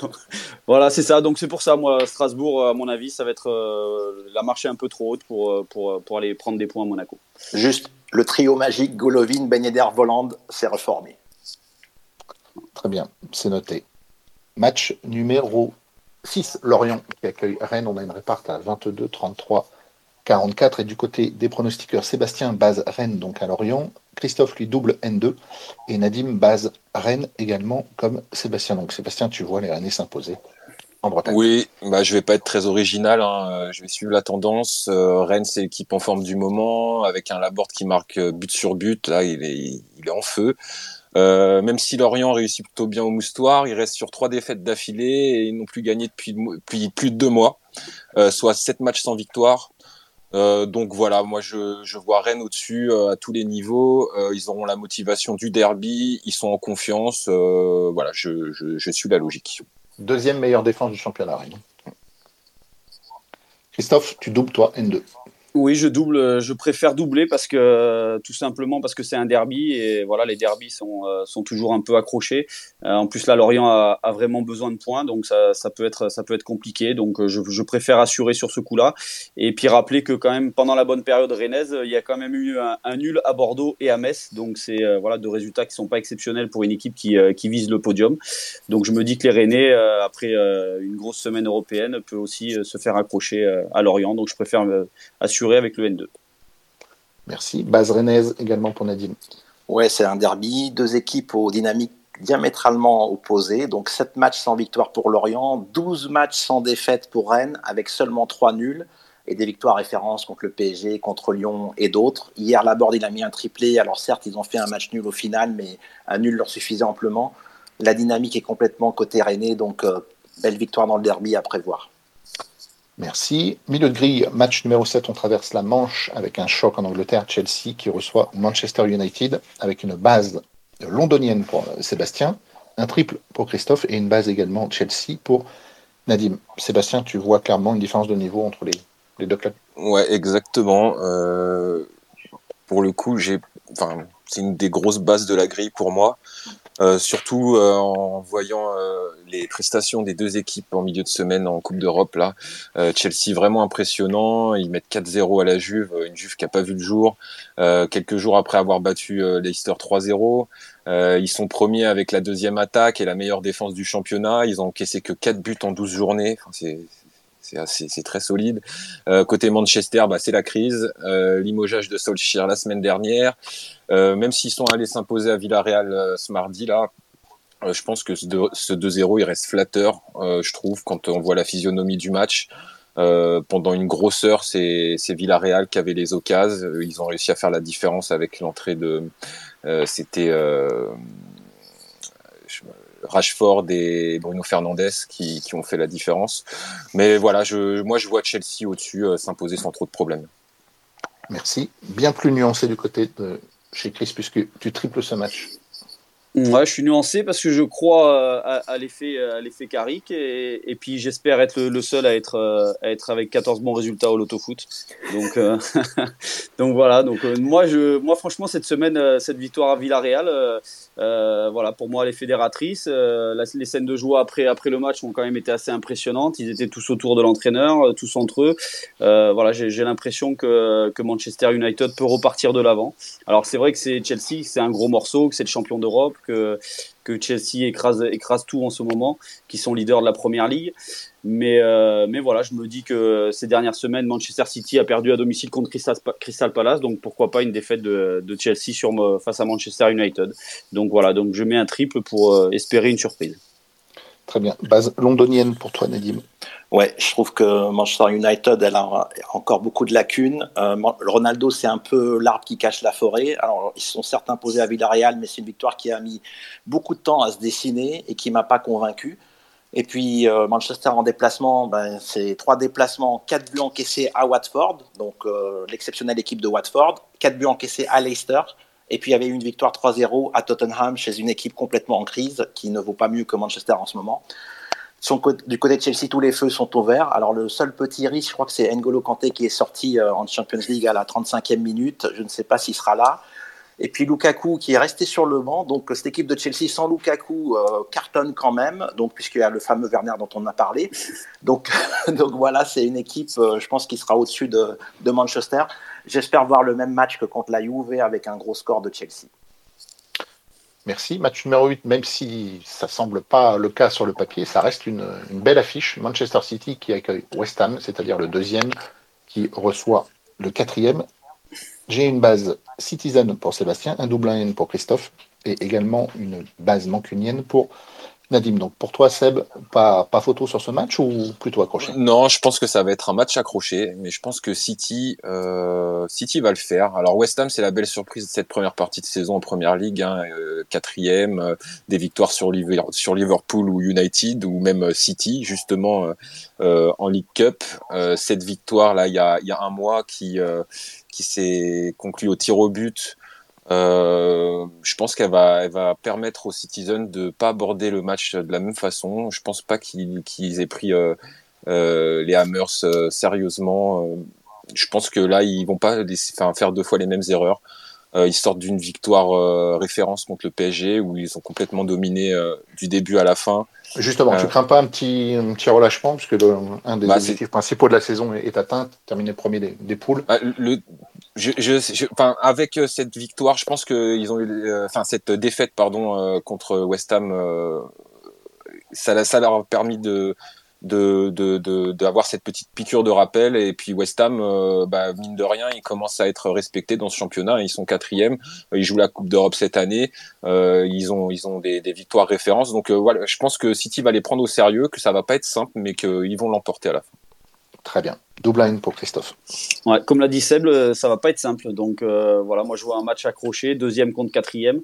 A: [laughs]
B: voilà, c'est ça. Donc c'est pour ça, moi, Strasbourg, à mon avis, ça va être euh, la marche un peu trop haute pour, euh, pour, pour aller prendre des points à Monaco.
C: Juste, le trio magique Golovin, Ben Yedder, Voland s'est reformé.
A: Très bien, c'est noté. Match numéro 6, Lorient qui accueille Rennes. On a une réparte à 22-33. 44 et du côté des pronostiqueurs, Sébastien base Rennes donc à Lorient, Christophe lui double N2 et Nadim base Rennes également comme Sébastien. Donc Sébastien, tu vois les Rennais s'imposer en Bretagne.
D: Oui, bah, je vais pas être très original, hein. je vais suivre la tendance. Euh, Rennes, c'est l'équipe en forme du moment, avec un Laborde qui marque euh, but sur but, là il est, en feu. Euh, même si Lorient réussit plutôt bien au moustoir, il reste sur trois défaites d'affilée et ils n'ont plus gagné depuis, plus de deux mois, soit sept matchs sans victoire. Euh, donc voilà, moi je, vois Rennes au-dessus euh, à tous les niveaux. Euh, ils auront la motivation du derby, ils sont en confiance. Voilà, je, suis la logique.
A: Deuxième meilleure défense du championnat, Rennes. Christophe, tu doubles toi N2.
B: Oui, je double. Je préfère doubler parce que tout simplement parce que c'est un derby et voilà, les derbys sont euh, sont toujours un peu accrochés. Euh, en plus, là, Lorient a, vraiment besoin de points, donc ça, ça peut être ça peut être compliqué. Donc, euh, je, je préfère assurer sur ce coup-là et puis rappeler que quand même pendant la bonne période rennaise, il y a quand même eu un, un nul à Bordeaux et à Metz. Donc, c'est voilà deux résultats qui sont pas exceptionnels pour une équipe qui qui vise le podium. Donc, je me dis que les Rennais après une grosse semaine européenne peut aussi se faire accrocher à Lorient. Donc, je préfère assurer avec le N2.
A: Merci. Base Rennes également pour Nadim.
C: Ouais, c'est un derby, deux équipes aux dynamiques diamétralement opposées. Donc 7 matchs sans victoire pour Lorient, 12 matchs sans défaite pour Rennes, avec seulement 3 nuls et des victoires références contre le PSG, contre Lyon et d'autres. Hier, Laborde, il a mis un triplé. Alors certes, ils ont fait un match nul au final, mais un nul leur suffisait amplement. La dynamique est complètement côté Rennais, donc euh, belle victoire dans le derby à prévoir.
A: Merci. Milieu de grille, match numéro 7, on traverse la Manche avec un choc en Angleterre, Chelsea qui reçoit Manchester United avec une base londonienne pour Sébastien, un triple pour Christophe et une base également Chelsea pour Nadim. Sébastien, tu vois clairement une différence de niveau entre les, deux clubs?
D: Ouais, exactement. Euh, pour le coup, j'ai, c'est une des grosses bases de la grille pour moi. Euh, surtout euh, en voyant euh, les prestations des deux équipes en milieu de semaine en Coupe d'Europe là, Chelsea vraiment impressionnant, ils mettent 4-0 à la Juve, une Juve qui a pas vu le jour. Quelques jours après avoir battu Leicester 3-0. ils sont premiers avec la deuxième attaque et la meilleure défense du championnat, ils ont encaissé que 4 buts en 12 journées, c'est c'est très solide. Euh, côté Manchester, bah, c'est la crise. Euh, Limogeage de Solskjaer la semaine dernière. Euh, même s'ils sont allés s'imposer à Villarreal euh, ce mardi là, je pense que ce 2-0 il reste flatteur, je trouve, quand on voit la physionomie du match. pendant une grosse heure, c'est Villarreal qui avait les occasions. Ils ont réussi à faire la différence avec l'entrée de. C'était Rashford et Bruno Fernandez qui, qui, ont fait la différence. Mais voilà, je, moi je vois Chelsea au-dessus euh, s'imposer sans trop de problèmes.
A: Merci. Bien plus nuancé du côté de chez Chris puisque tu triples ce match.
B: Ouais, je suis nuancé parce que je crois euh, à, l'effet à l'effet et, et puis j'espère être le, seul à être euh, à être avec 14 bons résultats au loto foot. Donc euh, [laughs] donc voilà, donc moi je moi franchement cette semaine cette victoire à Villarreal voilà, pour moi elle est fédératrice, les scènes de joie après après le match ont quand même été assez impressionnantes, ils étaient tous autour de l'entraîneur, tous entre eux. voilà, j'ai l'impression que que Manchester United peut repartir de l'avant. Alors c'est vrai que c'est Chelsea, c'est un gros morceau, que c'est le champion d'Europe que, Chelsea écrase, tout en ce moment, qui sont leaders de la première ligue. Mais, euh, mais voilà, je me dis que ces dernières semaines, Manchester City a perdu à domicile contre Crystal, Palace, donc pourquoi pas une défaite de, Chelsea sur, face à Manchester United. Donc voilà, donc je mets un triple pour euh, espérer une surprise.
A: Très bien. Base londonienne pour toi, Nadim.
C: Ouais, je trouve que Manchester United, elle a encore beaucoup de lacunes. Euh, Ronaldo, c'est un peu l'arbre qui cache la forêt. Alors, ils sont certes imposés à Villarreal, mais c'est une victoire qui a mis beaucoup de temps à se dessiner et qui m'a pas convaincu. Et puis euh, Manchester en déplacement, ben, c'est trois déplacements, quatre buts encaissés à Watford, donc euh, l'exceptionnelle équipe de Watford, quatre buts encaissés à Leicester. Et puis il y avait une victoire 3-0 à Tottenham chez une équipe complètement en crise qui ne vaut pas mieux que Manchester en ce moment. du côté de Chelsea, tous les feux sont au vert. Alors le seul petit risque, je crois que c'est N'Golo Kanté qui est sorti euh, en Champions League à la 35e minute. Je ne sais pas s'il sera là. Et puis Lukaku qui est resté sur le banc. Donc cette équipe de Chelsea sans Lukaku euh, cartonne quand même. Donc puisqu'il y a le fameux Werner dont on a parlé. Donc [laughs] voilà, c'est une équipe, euh, je pense, qui sera au-dessus de, de Manchester. J'espère voir le même match que contre la Juve avec un gros score de Chelsea.
A: Merci. Match numéro 8, même si ça semble pas le cas sur le papier, ça reste une, belle affiche. Manchester City qui accueille West Ham, c'est-à-dire le deuxième, qui reçoit le quatrième. J'ai une base Citizen pour Sébastien, un double N pour Christophe et également une base mancunienne pour Nadim, donc pour toi, Seb, pas, pas photo sur ce match ou plutôt accroché?
D: Non, je pense que ça va être un match accroché, mais je pense que City, euh, City va le faire. Alors West Ham, c'est la belle surprise de cette première partie de saison en Première Ligue, hein, euh, quatrième, euh, des victoires sur, sur Liverpool ou United ou même City, justement en League Cup. cette victoire là, il y a, y a un mois qui qui s'est conclue au tir au but euh, je pense qu'elle va, elle va permettre aux Citizens de pas aborder le match de la même façon. Je pense pas qu'ils aient pris euh, euh, les Hammers sérieusement. Je pense que là, ils vont pas faire deux fois les mêmes erreurs. Ils sortent d'une victoire référence contre le PSG où ils ont complètement dominé du début à la fin.
A: Justement, tu crains pas un petit, un petit relâchement puisque le, un des bah, objectifs principaux de la saison est, atteint, terminer premier des, des poules.
D: Bah, le, je, je, enfin, avec euh, cette victoire, je pense qu'ils ont eu, euh, enfin, cette défaite, pardon, euh, contre West Ham, ça, ça leur a permis de de d'avoir de, cette petite piqûre de rappel. Et puis West Ham bah, mine de rien ils commencent à être respectés dans ce championnat. Ils sont quatrième ils jouent la Coupe d'Europe cette année. Ils ont ils ont des, des victoires références. Donc voilà je pense que City va les prendre au sérieux que ça va pas être simple mais qu'ils vont l'emporter à la fin.
A: Très bien Double line pour Christophe.
B: Ouais, comme l'a dit Seb, ça va pas être simple. Donc euh, voilà, moi je vois un match accroché, deuxième contre quatrième.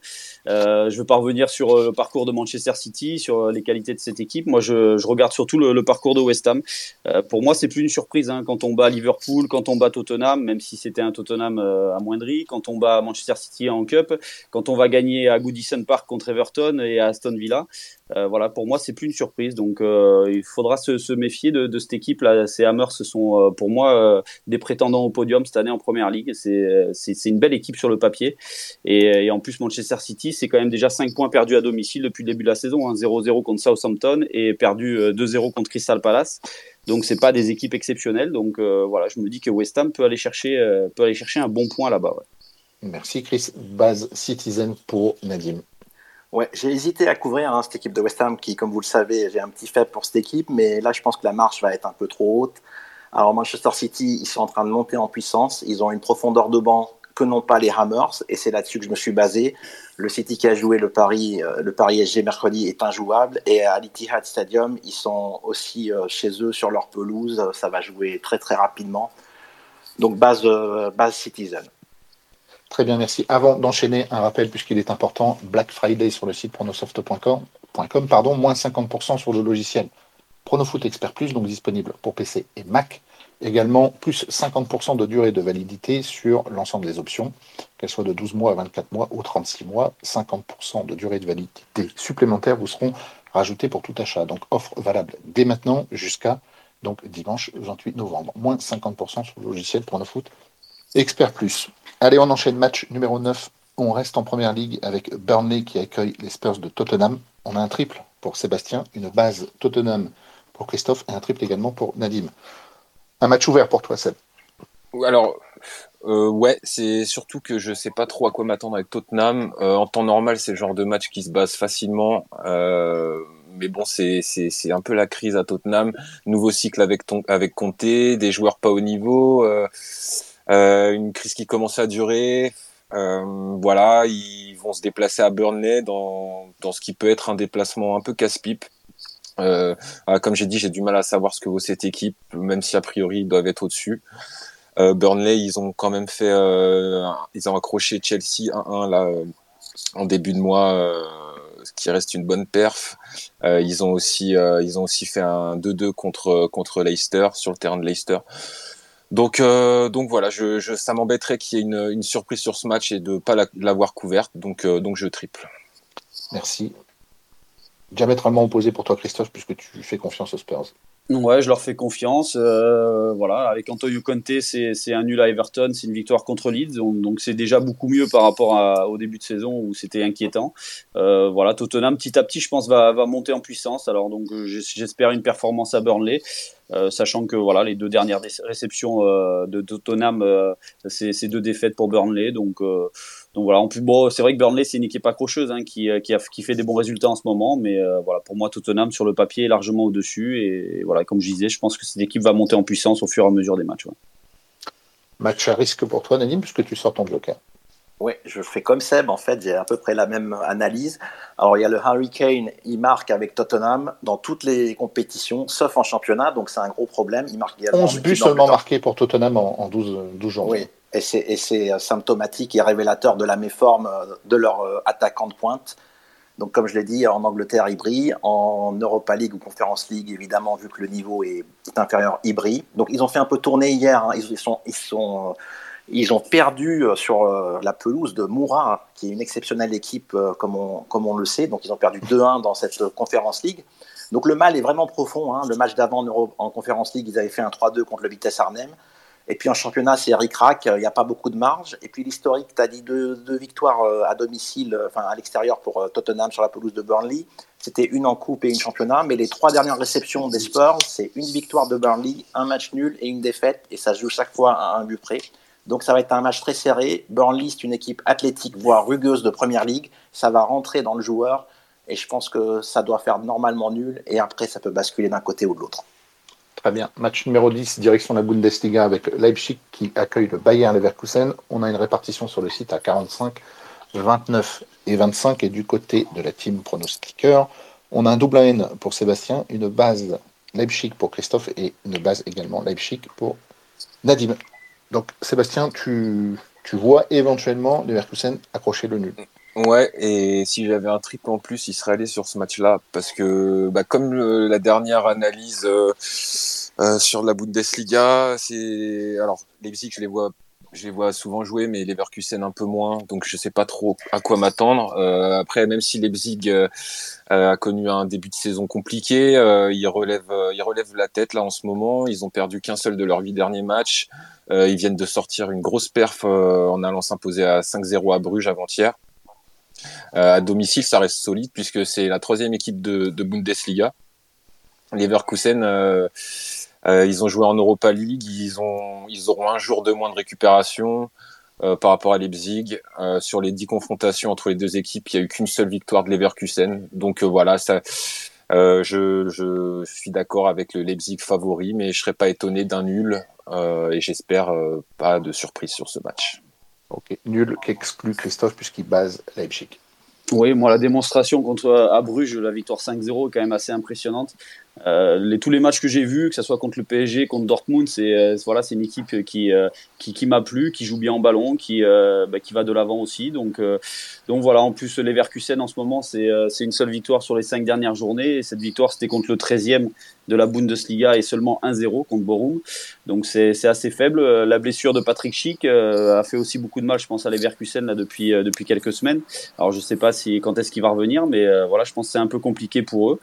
B: Euh, je veux pas revenir sur euh, le parcours de Manchester City, sur euh, les qualités de cette équipe. Moi je, regarde surtout le, parcours de West Ham. Euh, pour moi c'est plus une surprise hein, quand on bat Liverpool, quand on bat Tottenham, même si c'était un Tottenham amoindri, quand on bat Manchester City en Cup, quand on va gagner à Goodison Park contre Everton et à Aston Villa. voilà, pour moi c'est plus une surprise. Donc il faudra se, se méfier de, de, cette équipe là. Ces Hammers ce sont euh, pour moi euh, des prétendants au podium cette année en première ligue. C'est une belle équipe sur le papier. Et, en plus, Manchester City, c'est quand même déjà 5 points perdus à domicile depuis le début de la saison. 0-0 hein. contre Southampton et perdu 2-0 euh, contre Crystal Palace. Donc c'est pas des équipes exceptionnelles. Donc voilà, je me dis que West Ham peut aller chercher, peut aller chercher un bon point là-bas.
A: Merci Chris. Base Citizen pour Nadim.
C: Ouais, j'ai hésité à couvrir hein, cette équipe de West Ham qui, comme vous le savez, j'ai un petit faible pour cette équipe, mais là je pense que la marche va être un peu trop haute. Alors Manchester City, ils sont en train de monter en puissance. Ils ont une profondeur de banc que n'ont pas les Hammers, et c'est là-dessus que je me suis basé. Le City qui a joué le Paris, euh, le Paris SG mercredi est injouable, et à l'Etihad Stadium, ils sont aussi euh, chez eux sur leur pelouse. Ça va jouer très très rapidement. Donc base, euh, base Citizen.
A: Très bien, merci. Avant d'enchaîner, un rappel puisqu'il est important, Black Friday sur le site pronosoft.com, pardon, moins 50% sur le logiciel Pronofoot Expert Plus, donc disponible pour PC et Mac. Également, plus 50% de durée de validité sur l'ensemble des options, qu'elles soient de 12 mois à 24 mois ou 36 mois. 50% de durée de validité supplémentaire vous seront rajoutés pour tout achat. Donc, offre valable dès maintenant jusqu'à donc dimanche 28 novembre. Moins 50% sur le logiciel pour foot Expert Plus. Allez, on enchaîne match numéro 9. On reste en première ligue avec Burnley qui accueille les Spurs de Tottenham. On a un triple pour Sébastien, une base Tottenham pour Christophe et un triple également pour Nadim. Un match ouvert pour toi, Seb.
D: Alors, euh, ouais, c'est surtout que je sais pas trop à quoi m'attendre avec Tottenham. Euh, en temps normal, c'est le genre de match qui se base facilement. Euh, mais bon, c'est un peu la crise à Tottenham. Nouveau cycle avec ton des joueurs pas au niveau, une crise qui commence à durer. voilà, ils vont se déplacer à Burnley dans dans ce qui peut être un déplacement un peu casse-pipe. Euh, comme j'ai dit, j'ai du mal à savoir ce que vaut cette équipe, même si a priori ils doivent être au-dessus. Euh, Burnley, ils ont quand même fait, euh, ils ont accroché Chelsea 1-1 là en début de mois, ce qui reste une bonne perf. ils ont aussi, ils ont aussi fait un 2-2 contre contre Leicester sur le terrain de Leicester. Donc, donc voilà, ça m'embêterait qu'il y ait une, surprise sur ce match et de pas l'avoir couverte. Donc, donc je triple.
A: Merci diamétralement opposé pour toi, Christophe, puisque tu fais confiance aux Spurs.
B: Ouais, je leur fais confiance. Euh, voilà, avec Antonio Conte, c'est un nul à Everton, c'est une victoire contre Leeds, donc c'est déjà beaucoup mieux par rapport au début de saison où c'était inquiétant. Euh, voilà, Tottenham petit à petit, je pense, va, va monter en puissance. Alors donc j'espère une performance à Burnley. Euh, sachant que voilà les deux dernières réceptions euh, de Tottenham, euh, c'est deux défaites pour Burnley, donc donc voilà, en plus, bon, c'est vrai que Burnley, c'est une équipe accrocheuse hein, qui, qui, a, qui, fait des bons résultats en ce moment, mais voilà, pour moi, Tottenham sur le papier est largement au-dessus. Et, voilà, comme je disais, je pense que cette équipe va monter en puissance au fur et à mesure des matchs.
A: Match à risque pour toi, Nadim, puisque tu sors ton bloqueur.
C: Oui, je fais comme Seb, en fait, j'ai à peu près la même analyse. Alors, il y a le Hurricane, il marque avec Tottenham dans toutes les compétitions, sauf en championnat, donc c'est un gros problème. Il marque
A: 11 buts seulement marqués pour Tottenham en, 12, 12 jours.
C: Oui, et c'est euh, symptomatique et révélateur de la méforme euh, de leur euh, attaquant de pointe. Donc, comme je l'ai dit, en Angleterre, il brille. En Europa League ou Conference League, évidemment, vu que le niveau est, inférieur, il brille. Donc, ils ont fait un peu tourner hier. Hein. Ils, sont, ils sont ils ont perdu sur la pelouse de Moura, qui est une exceptionnelle équipe, comme on, comme on le sait. Donc, ils ont perdu 2-1 dans cette Conférence League. Donc, le mal est vraiment profond. Hein. Le match d'avant en, en Conférence League, ils avaient fait un 3-2 contre le Vitesse Arnhem. Et puis en championnat, c'est Eric Rack, il n'y a pas beaucoup de marge. Et puis l'historique, tu as dit deux, victoires à domicile, enfin à l'extérieur pour Tottenham sur la pelouse de Burnley. C'était une en coupe et une championnat. Mais les trois dernières réceptions des Spurs, c'est une victoire de Burnley, un match nul et une défaite. Et ça se joue chaque fois à un but près. Donc ça va être un match très serré. Burnley, c'est une équipe athlétique, voire rugueuse de Première Ligue. Ça va rentrer dans le joueur et je pense que ça doit faire normalement nul et après ça peut basculer d'un côté ou de l'autre.
A: Très bien. Match numéro 10, direction la Bundesliga avec Leipzig qui accueille le Bayern Leverkusen. On a une répartition sur le site à 45, 29 et 25 et du côté de la team pronostiqueur. On a un double N pour Sébastien, une base Leipzig pour Christophe et une base également Leipzig pour Nadim. Donc, Sébastien, tu, vois éventuellement Leverkusen accrocher le nul.
D: Ouais, et si j'avais un triple en plus, il serait allé sur ce match-là, parce que bah, comme la dernière analyse euh, euh, sur la Bundesliga, c'est alors Leipzig, je les vois je les vois souvent jouer, mais Leverkusen un peu moins, donc je sais pas trop à quoi m'attendre. Euh, après, même si Leipzig euh, a connu un début de saison compliqué, euh, ils relèvent, ils relèvent la tête là en ce moment. Ils ont perdu qu'un seul de leurs huit derniers matchs. ils viennent de sortir une grosse perf en allant s'imposer à 5-0 à Bruges avant-hier. à domicile, ça reste solide puisque c'est la troisième équipe de, de Bundesliga. Leverkusen euh, ils ont joué en Europa League, ils, ont, ils auront un jour de moins de récupération euh, par rapport à Leipzig. Euh, sur les dix confrontations entre les deux équipes, il n'y a eu qu'une seule victoire de Leverkusen. Donc voilà, ça, je, je, suis d'accord avec le Leipzig favori, mais je serais pas étonné d'un nul et j'espère pas de surprise sur ce match.
A: Ok, nul qu'exclut Christophe puisqu'il base Leipzig.
B: Oui, moi la démonstration contre à Bruges, la victoire 5-0 est quand même assez impressionnante. Les, tous les matchs que j'ai vus, que ce soit contre le PSG, contre Dortmund, c'est voilà, c'est une équipe qui, qui, qui m'a plu, qui joue bien en ballon, qui, bah, qui va de l'avant aussi. Donc, donc voilà, en plus, Leverkusen en ce moment, c'est une seule victoire sur les cinq dernières journées. Et cette victoire, c'était contre le 13e de la Bundesliga et seulement 1-0 contre Borum. Donc c'est assez faible. La blessure de Patrick Schick a fait aussi beaucoup de mal, je pense, à Leverkusen là, depuis, depuis quelques semaines. Alors je sais pas si quand est-ce qu'il va revenir, mais voilà, je pense que c'est un peu compliqué pour eux.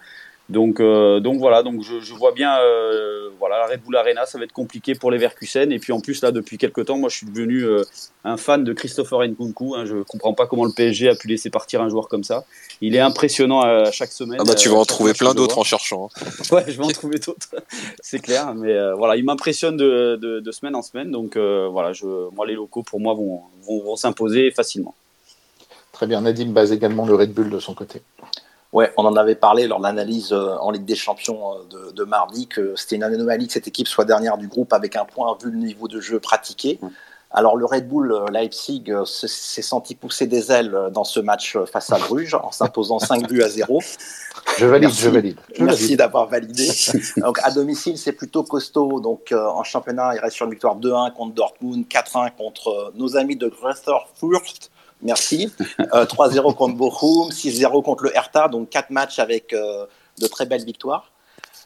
B: Donc, euh, donc voilà, donc je, je vois bien, euh, voilà, la Red Bull Arena, ça va être compliqué pour les Verkusen. Et puis en plus là, depuis quelques temps, moi, je suis devenu euh, un fan de Christopher Nkunku. Hein, je comprends pas comment le PSG a pu laisser partir un joueur comme ça. Il est impressionnant à, chaque semaine.
D: Ah bah tu vas en trouver plein d'autres en cherchant. Hein. [laughs]
B: Ouais, je vais en trouver d'autres, [laughs] c'est clair. Mais voilà, il m'impressionne de, de, de, semaine en semaine. Donc voilà, je, moi les locaux pour moi vont, vont, vont s'imposer facilement.
A: Très bien, Nadim base également le Red Bull de son côté.
C: Ouais, on en avait parlé lors de l'analyse euh, en Ligue des Champions euh, de, mardi que c'était une anomalie que cette équipe soit dernière du groupe avec un point vu le niveau de jeu pratiqué. Mm. Alors le Red Bull euh, Leipzig s'est senti pousser des ailes dans ce match face à Bruges en s'imposant [laughs] 5 buts à 0.
A: Je valide, je valide.
C: merci d'avoir validé. [laughs] Donc à domicile, c'est plutôt costaud. Donc en championnat, il reste sur une victoire 2-1 contre Dortmund, 4-1 contre nos amis de Greuther Fürth Merci. 3-0 euh, contre Bochum, 6-0 contre le Hertha, donc 4 matchs avec euh, de très belles victoires.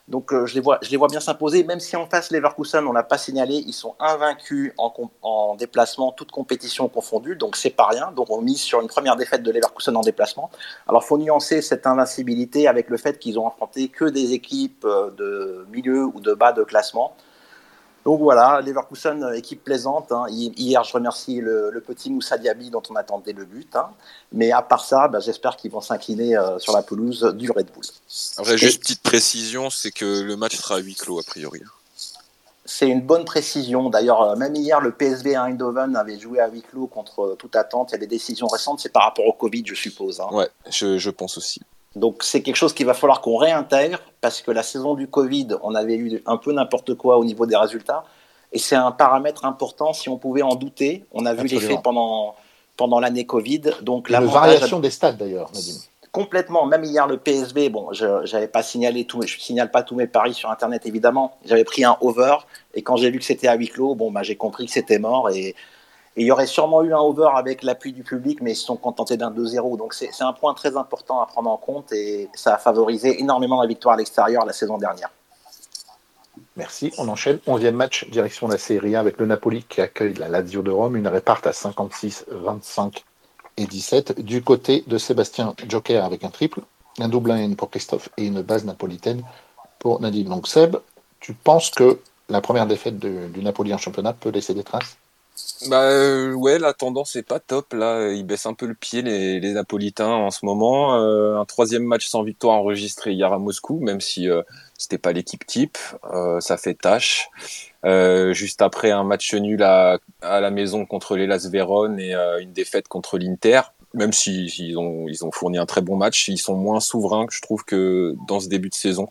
C: Donc euh, je, les vois, je les vois bien s'imposer, même si en face Leverkusen, on l'a pas signalé, ils sont invaincus en, en déplacement, toutes compétitions confondues, donc c'est pas rien. Donc on mise sur une première défaite de Leverkusen en déplacement. Alors faut nuancer cette invincibilité avec le fait qu'ils ont affronté que des équipes de milieu ou de bas de classement. Donc voilà, Leverkusen, euh, équipe plaisante. Hein. Hier, je remercie le, petit Moussa Diaby dont on attendait le but. Hein. Mais à part ça, bah, j'espère qu'ils vont s'incliner euh, sur la pelouse du Red Bull.
D: Après, juste petite précision, c'est que le match sera à huis clos a priori.
C: C'est une bonne précision. D'ailleurs, euh, même hier, le PSV à Eindhoven avait joué à huis clos contre toute attente. Il y a des décisions récentes. C'est par rapport au Covid, je suppose. Hein.
D: Ouais, je pense aussi.
C: Donc c'est quelque chose qu'il va falloir qu'on réintègre parce que la saison du Covid, on avait eu un peu n'importe quoi au niveau des résultats. Et c'est un paramètre important si on pouvait en douter. On a vu l'effet pendant, pendant l'année Covid. Donc
A: la variation des stades d'ailleurs, Nadine.
C: Complètement. Même hier, le PSV, bon, je n'avais pas signalé tout, je signale pas tous mes paris sur Internet évidemment. J'avais pris un over et quand j'ai vu que c'était à huis clos, bon, bah, j'ai compris que c'était mort et il y aurait sûrement eu un over avec l'appui du public, mais ils se sont contentés d'un 2-0. Donc c'est un point très important à prendre en compte et ça a favorisé énormément la victoire à l'extérieur la saison dernière.
A: Merci. On enchaîne. Onzième match, direction la Serie A avec le Napoli qui accueille la Lazio de Rome. Une réparte à 56, 25 et 17. Du côté de Sébastien Joker avec un triple, un double N pour Christophe et une base napolitaine pour Nadine. Donc Seb, tu penses que la première défaite du Napoli en championnat peut laisser des traces?
D: Bah euh, ouais, la tendance est pas top. Là, ils baissent un peu le pied les, les Napolitains en ce moment. Euh, un troisième match sans victoire enregistré hier à Moscou, même si euh, c'était pas l'équipe type, ça fait tâche. juste après un match nul à, à la maison contre les Las Véron et une défaite contre l'Inter. Même si, ont, ils ont fourni un très bon match, ils sont moins souverains que je trouve que dans ce début de saison.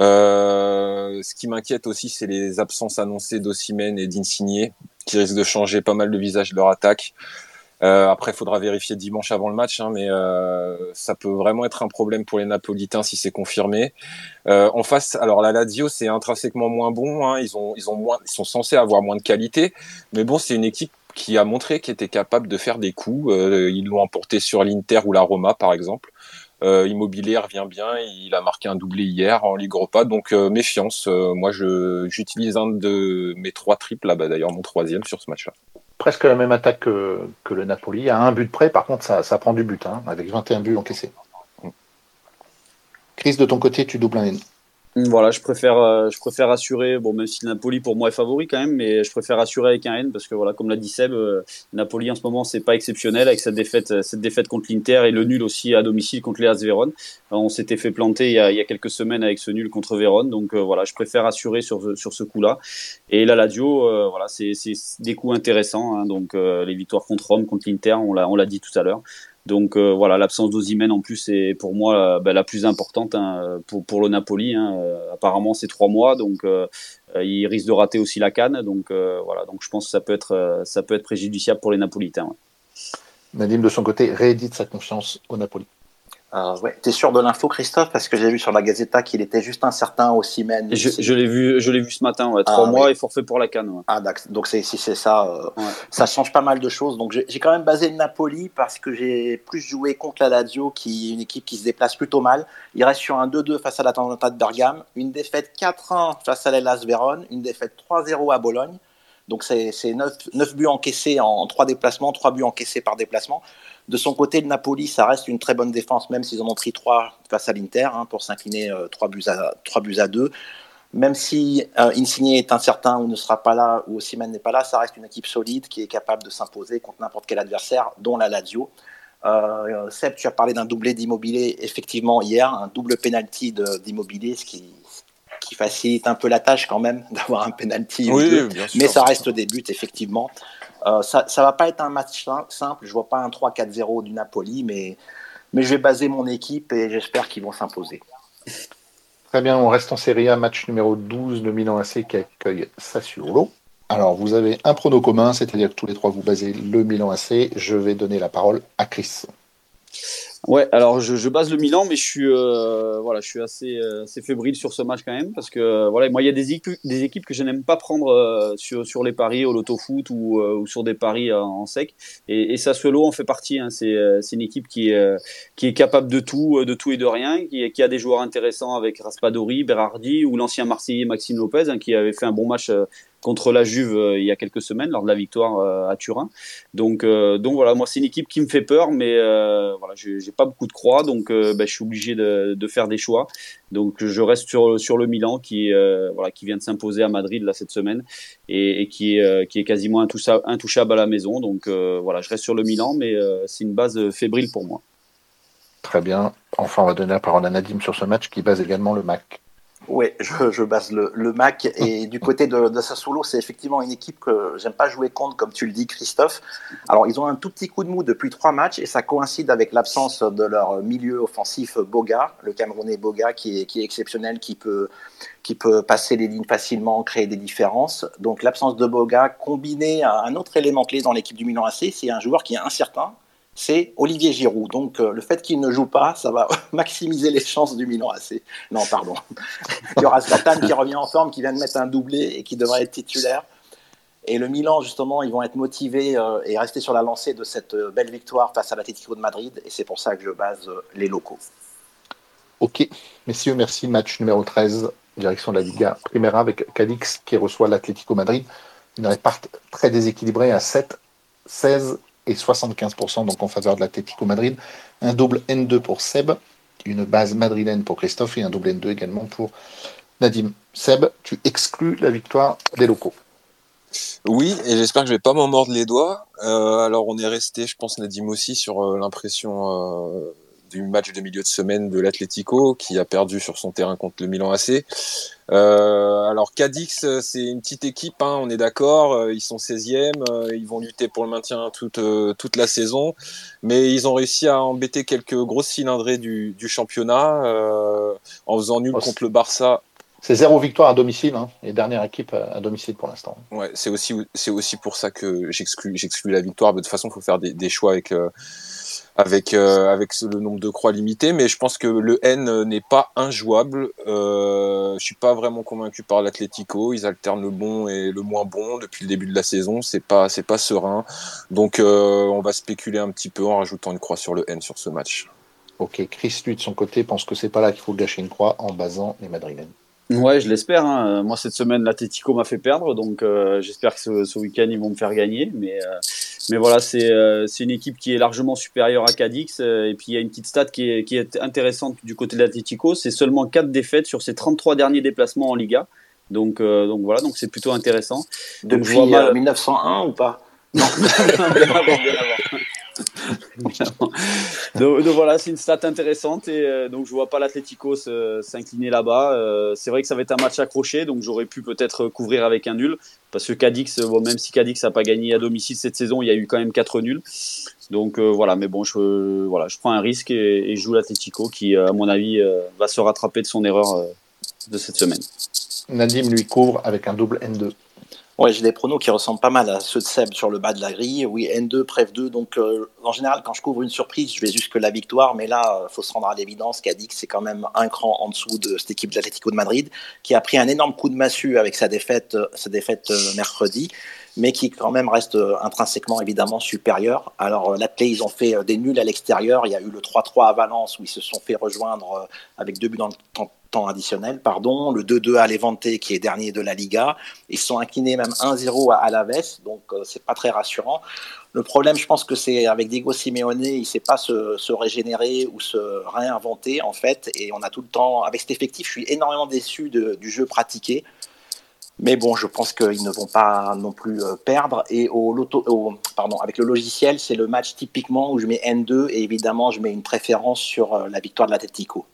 D: Euh, ce qui m'inquiète aussi, c'est les absences annoncées d'Ossimène et d'Insigné, qui risquent de changer pas mal le visage de leur attaque. Euh, après, il faudra vérifier dimanche avant le match, hein, mais euh, ça peut vraiment être un problème pour les Napolitains si c'est confirmé. Euh, en face, alors la Lazio, c'est intrinsèquement moins bon. Hein, ils ont, ils ont moins, ils sont censés avoir moins de qualité, mais bon, c'est une équipe qui a montré qu'elle était capable de faire des coups. Ils l'ont emporté sur l'Inter ou la Roma, par exemple. Euh, Immobilier revient bien, il a marqué un doublé hier en Ligue Europa, donc euh, méfiance. Euh, moi, je j'utilise un de mes trois triples, là-bas d'ailleurs mon troisième sur ce match-là.
A: Presque la même attaque que, que, le Napoli, à un but près, par contre ça, ça prend du but, hein, avec 21 buts encaissés. Chris, de ton côté, tu doubles un.
B: Voilà, je préfère, euh, je préfère assurer, bon, même si Napoli pour moi est favori quand même, mais je préfère assurer avec un N parce que voilà, comme l'a dit Seb, euh, Napoli en ce moment c'est pas exceptionnel avec cette défaite, euh, cette défaite contre l'Inter et le nul aussi à domicile contre les Vérone. On s'était fait planter il y, a, il y, a, quelques semaines avec ce nul contre Vérone, donc voilà, je préfère assurer sur, sur ce coup-là. Et la Lazio, voilà, c'est des coups intéressants, hein, donc les victoires contre Rome, contre l'Inter, on l'a dit tout à l'heure. Donc euh, voilà, l'absence d'Ozimène en plus est pour moi bah, la plus importante hein, pour, pour le Napoli. Hein. Euh, apparemment, c'est trois mois, donc euh, il risque de rater aussi la canne. Donc voilà, donc je pense que ça peut être ça peut être préjudiciable pour les Napolitains.
A: Nadim de son côté réédite sa confiance au Napoli.
C: Euh, ouais. T'es sûr de l'info, Christophe? Parce que j'ai vu sur la Gazeta qu'il était juste incertain au Siemens.
B: Je, je l'ai vu, je l'ai vu ce matin. Ouais. Trois
C: Ah,
B: mois
C: oui.
B: et forfait pour la canne. ouais.
C: Ah, d'accord. Donc c'est, si c'est ça, euh,
B: Ouais.
C: ça change pas mal de choses. Donc j'ai quand même basé le Napoli parce que j'ai plus joué contre la Lazio, qui est une équipe qui se déplace plutôt mal. Il reste sur un 2-2 face à l'Atalanta de Bergame, une défaite 4-1 face à l'Hellas Vérone, une défaite 3-0 à Bologne. Donc c'est 9, buts encaissés en 3 déplacements, 3 buts encaissés par déplacement. De son côté, le Napoli, ça reste une très bonne défense, même s'ils en ont pris 3 face à l'Inter, hein, pour s'incliner 3, buts à, 3 buts à 2 même si euh, Insigne est incertain ou ne sera pas là, ou Osimhen n'est pas là, ça reste une équipe solide qui est capable de s'imposer contre n'importe quel adversaire, dont la Lazio. Euh, Seb, tu as parlé d'un doublé d'immobilier, effectivement, hier, un double penalty d'immobilier, ce qui, qui facilite un peu la tâche quand même [laughs] d'avoir un penalty. ou deux.
D: bien sûr.
C: Mais ça reste des buts, effectivement. Euh, ça ne va pas être un match sim- simple. Je vois pas un 3-4-0 du Napoli, mais, mais je vais baser mon équipe et j'espère qu'ils vont s'imposer.
A: Très bien, on reste en Serie A, match numéro 12, le Milan AC qui accueille Sassuolo. Alors, vous avez un prono commun, c'est-à-dire que tous les trois vous basez le Milan AC. Je vais donner la parole à Chris.
B: Ouais, alors je, je base le Milan, mais je suis euh, voilà, je suis assez, euh, assez fébrile sur ce match quand même parce que euh, voilà, moi il y a des équipes, des équipes que je n'aime pas prendre euh, sur, sur les paris au loto foot ou, euh, ou sur des paris en sec. Et, et Sassuolo en fait partie. Hein, c'est euh, une équipe qui est qui est capable de tout, de tout et de rien, qui, qui a des joueurs intéressants avec Raspadori, Berardi ou l'ancien Marseillais Maxime Lopez hein, qui avait fait un bon match contre la Juve euh, il y a quelques semaines lors de la victoire euh, à Turin. Donc, euh, donc voilà, moi c'est une équipe qui me fait peur, mais voilà, j'ai pas beaucoup de croix, donc ben, je suis obligé de, faire des choix. Donc je reste sur, sur le Milan qui, voilà, qui vient de s'imposer à Madrid là cette semaine et, et qui, est, qui est quasiment intouchable, à la maison. Donc voilà, je reste sur le Milan, mais c'est une base fébrile pour moi.
A: Très bien. Enfin, on va donner la parole à Nadim sur ce match qui base également le MAC.
C: Oui, je, je base le, le Mac. Et du côté de, de Sassuolo, c'est effectivement une équipe que j'aime pas jouer contre, comme tu le dis, Christophe. Alors, ils ont un tout petit coup de mou depuis trois matchs et ça coïncide avec l'absence de leur milieu offensif Boga, le Camerounais Boga, qui est, qui est exceptionnel, qui peut, qui peut passer les lignes facilement, créer des différences. Donc, l'absence de Boga, combinée à un autre élément clé dans l'équipe du Milan AC, c'est un joueur qui est incertain, c'est Olivier Giroud. Donc euh, le fait qu'il ne joue pas, ça va [laughs] maximiser les chances du Milan AC. Non, pardon. Il y aura Zlatan qui revient en forme, qui vient de mettre un doublé et qui devrait être titulaire. Et le Milan, justement, ils vont être motivés euh, et rester sur la lancée de cette euh, belle victoire face à l'Atlético de Madrid. Et c'est pour ça que je base les locaux.
A: Ok, messieurs, merci. Match numéro 13, direction de la Liga Primera avec Cadix qui reçoit l'Atlético Madrid. Une réparte très déséquilibrée à 7, 16 et 75%, donc en faveur de l'Atlético Madrid. Un double N2 pour Seb, une base madrilène pour Christophe et un double N2 également pour Nadim. Seb, tu exclus la victoire des locaux.
D: Oui, et j'espère que je vais pas m'en mordre les doigts. Euh, alors on est resté, je pense Nadim aussi, sur euh, l'impression euh, du match de milieu de semaine de l'Atlético qui a perdu sur son terrain contre le Milan AC. Euh, alors Cadix, euh, c'est une petite équipe, hein, on est d'accord. euh, Ils sont 16e, euh, ils vont lutter pour le maintien toute toute la saison, mais ils ont réussi à embêter quelques grosses cylindrées du, du championnat euh, en faisant nul
A: Oh,
D: contre le Barça
A: C'est zéro victoire à domicile, hein, et dernière équipe à domicile pour l'instant.
D: Ouais, c'est aussi aussi pour ça que j'exclus j'exclus la victoire. Mais de toute façon, il faut faire des, des choix avec euh, avec euh, le nombre de croix limité. Mais je pense que le N euh, n'est pas injouable. Euh, je suis pas vraiment convaincu par l'Atlético. Ils alternent le bon et le moins bon depuis le début de la saison. C'est pas c'est pas serein. Donc euh, on va spéculer un petit peu en rajoutant une croix sur le N sur ce match.
A: Ok, Chris, lui, de son côté, pense que c'est pas là qu'il faut gâcher une croix en basant les Madrilènes.
B: Ouais, je l'espère. hein. Moi, cette semaine, l'Atletico m'a fait perdre, donc euh, j'espère que ce, ce week-end, ils vont me faire gagner. Mais, euh, mais voilà, c'est euh, c'est une équipe qui est largement supérieure à Cadix. euh, et puis, il y a une petite stat qui est, qui est intéressante du côté de l'Atletico. C'est seulement 4 défaites sur ses 33 derniers déplacements en Liga. Donc, euh, donc voilà, donc c'est plutôt intéressant. Donc, je
C: Depuis
B: vois mal-
C: euh, 1901 ou pas
B: Non, bien avant, bien avant. Donc, voilà, c'est une stat intéressante et euh, donc je vois pas l'Atlético se- s'incliner là-bas. Euh, c'est vrai que ça va être un match accroché, donc j'aurais pu peut-être couvrir avec un nul parce que Cadix, même si Cadix n'a pas gagné à domicile cette saison, il y a eu quand même quatre nuls. Donc euh, voilà, mais bon, je, voilà, je prends un risque et, et je joue l'Atlético qui, euh, à mon avis, euh, va se rattraper de son erreur euh, de cette semaine.
A: Nadim lui couvre avec un double N2.
C: Ouais, j'ai des pronos qui ressemblent pas mal à ceux de Seb sur le bas de la grille. Oui, N2, Pref 2. Donc, euh, en général, quand je couvre une surprise, je vais jusque la victoire. Mais là, il faut se rendre à l'évidence que c'est quand même un cran en dessous de cette équipe de l'Atlético de Madrid, qui a pris un énorme coup de massue avec sa défaite, euh, sa défaite euh, mercredi, mais qui quand même reste intrinsèquement évidemment supérieur. Alors, l'Atlético, ils ont fait des nuls à l'extérieur. Il y a eu le 3-3 à Valence où ils se sont fait rejoindre avec deux buts dans le temps additionnel, pardon, le 2-2 à Levante qui est dernier de la Liga. Ils sont inclinés même 1-0 à Alaves, donc euh, c'est pas très rassurant. Le problème, je pense que c'est avec Diego Simeone, il sait pas se, régénérer ou se réinventer en fait, et on a tout le temps, avec cet effectif, je suis énormément déçu du jeu pratiqué. Mais bon, je pense qu'ils ne vont pas non plus euh, perdre. Et au, au, pardon, avec le logiciel, c'est le match typiquement où je mets N2 et évidemment, je mets une préférence sur euh, la victoire de l'Atletico.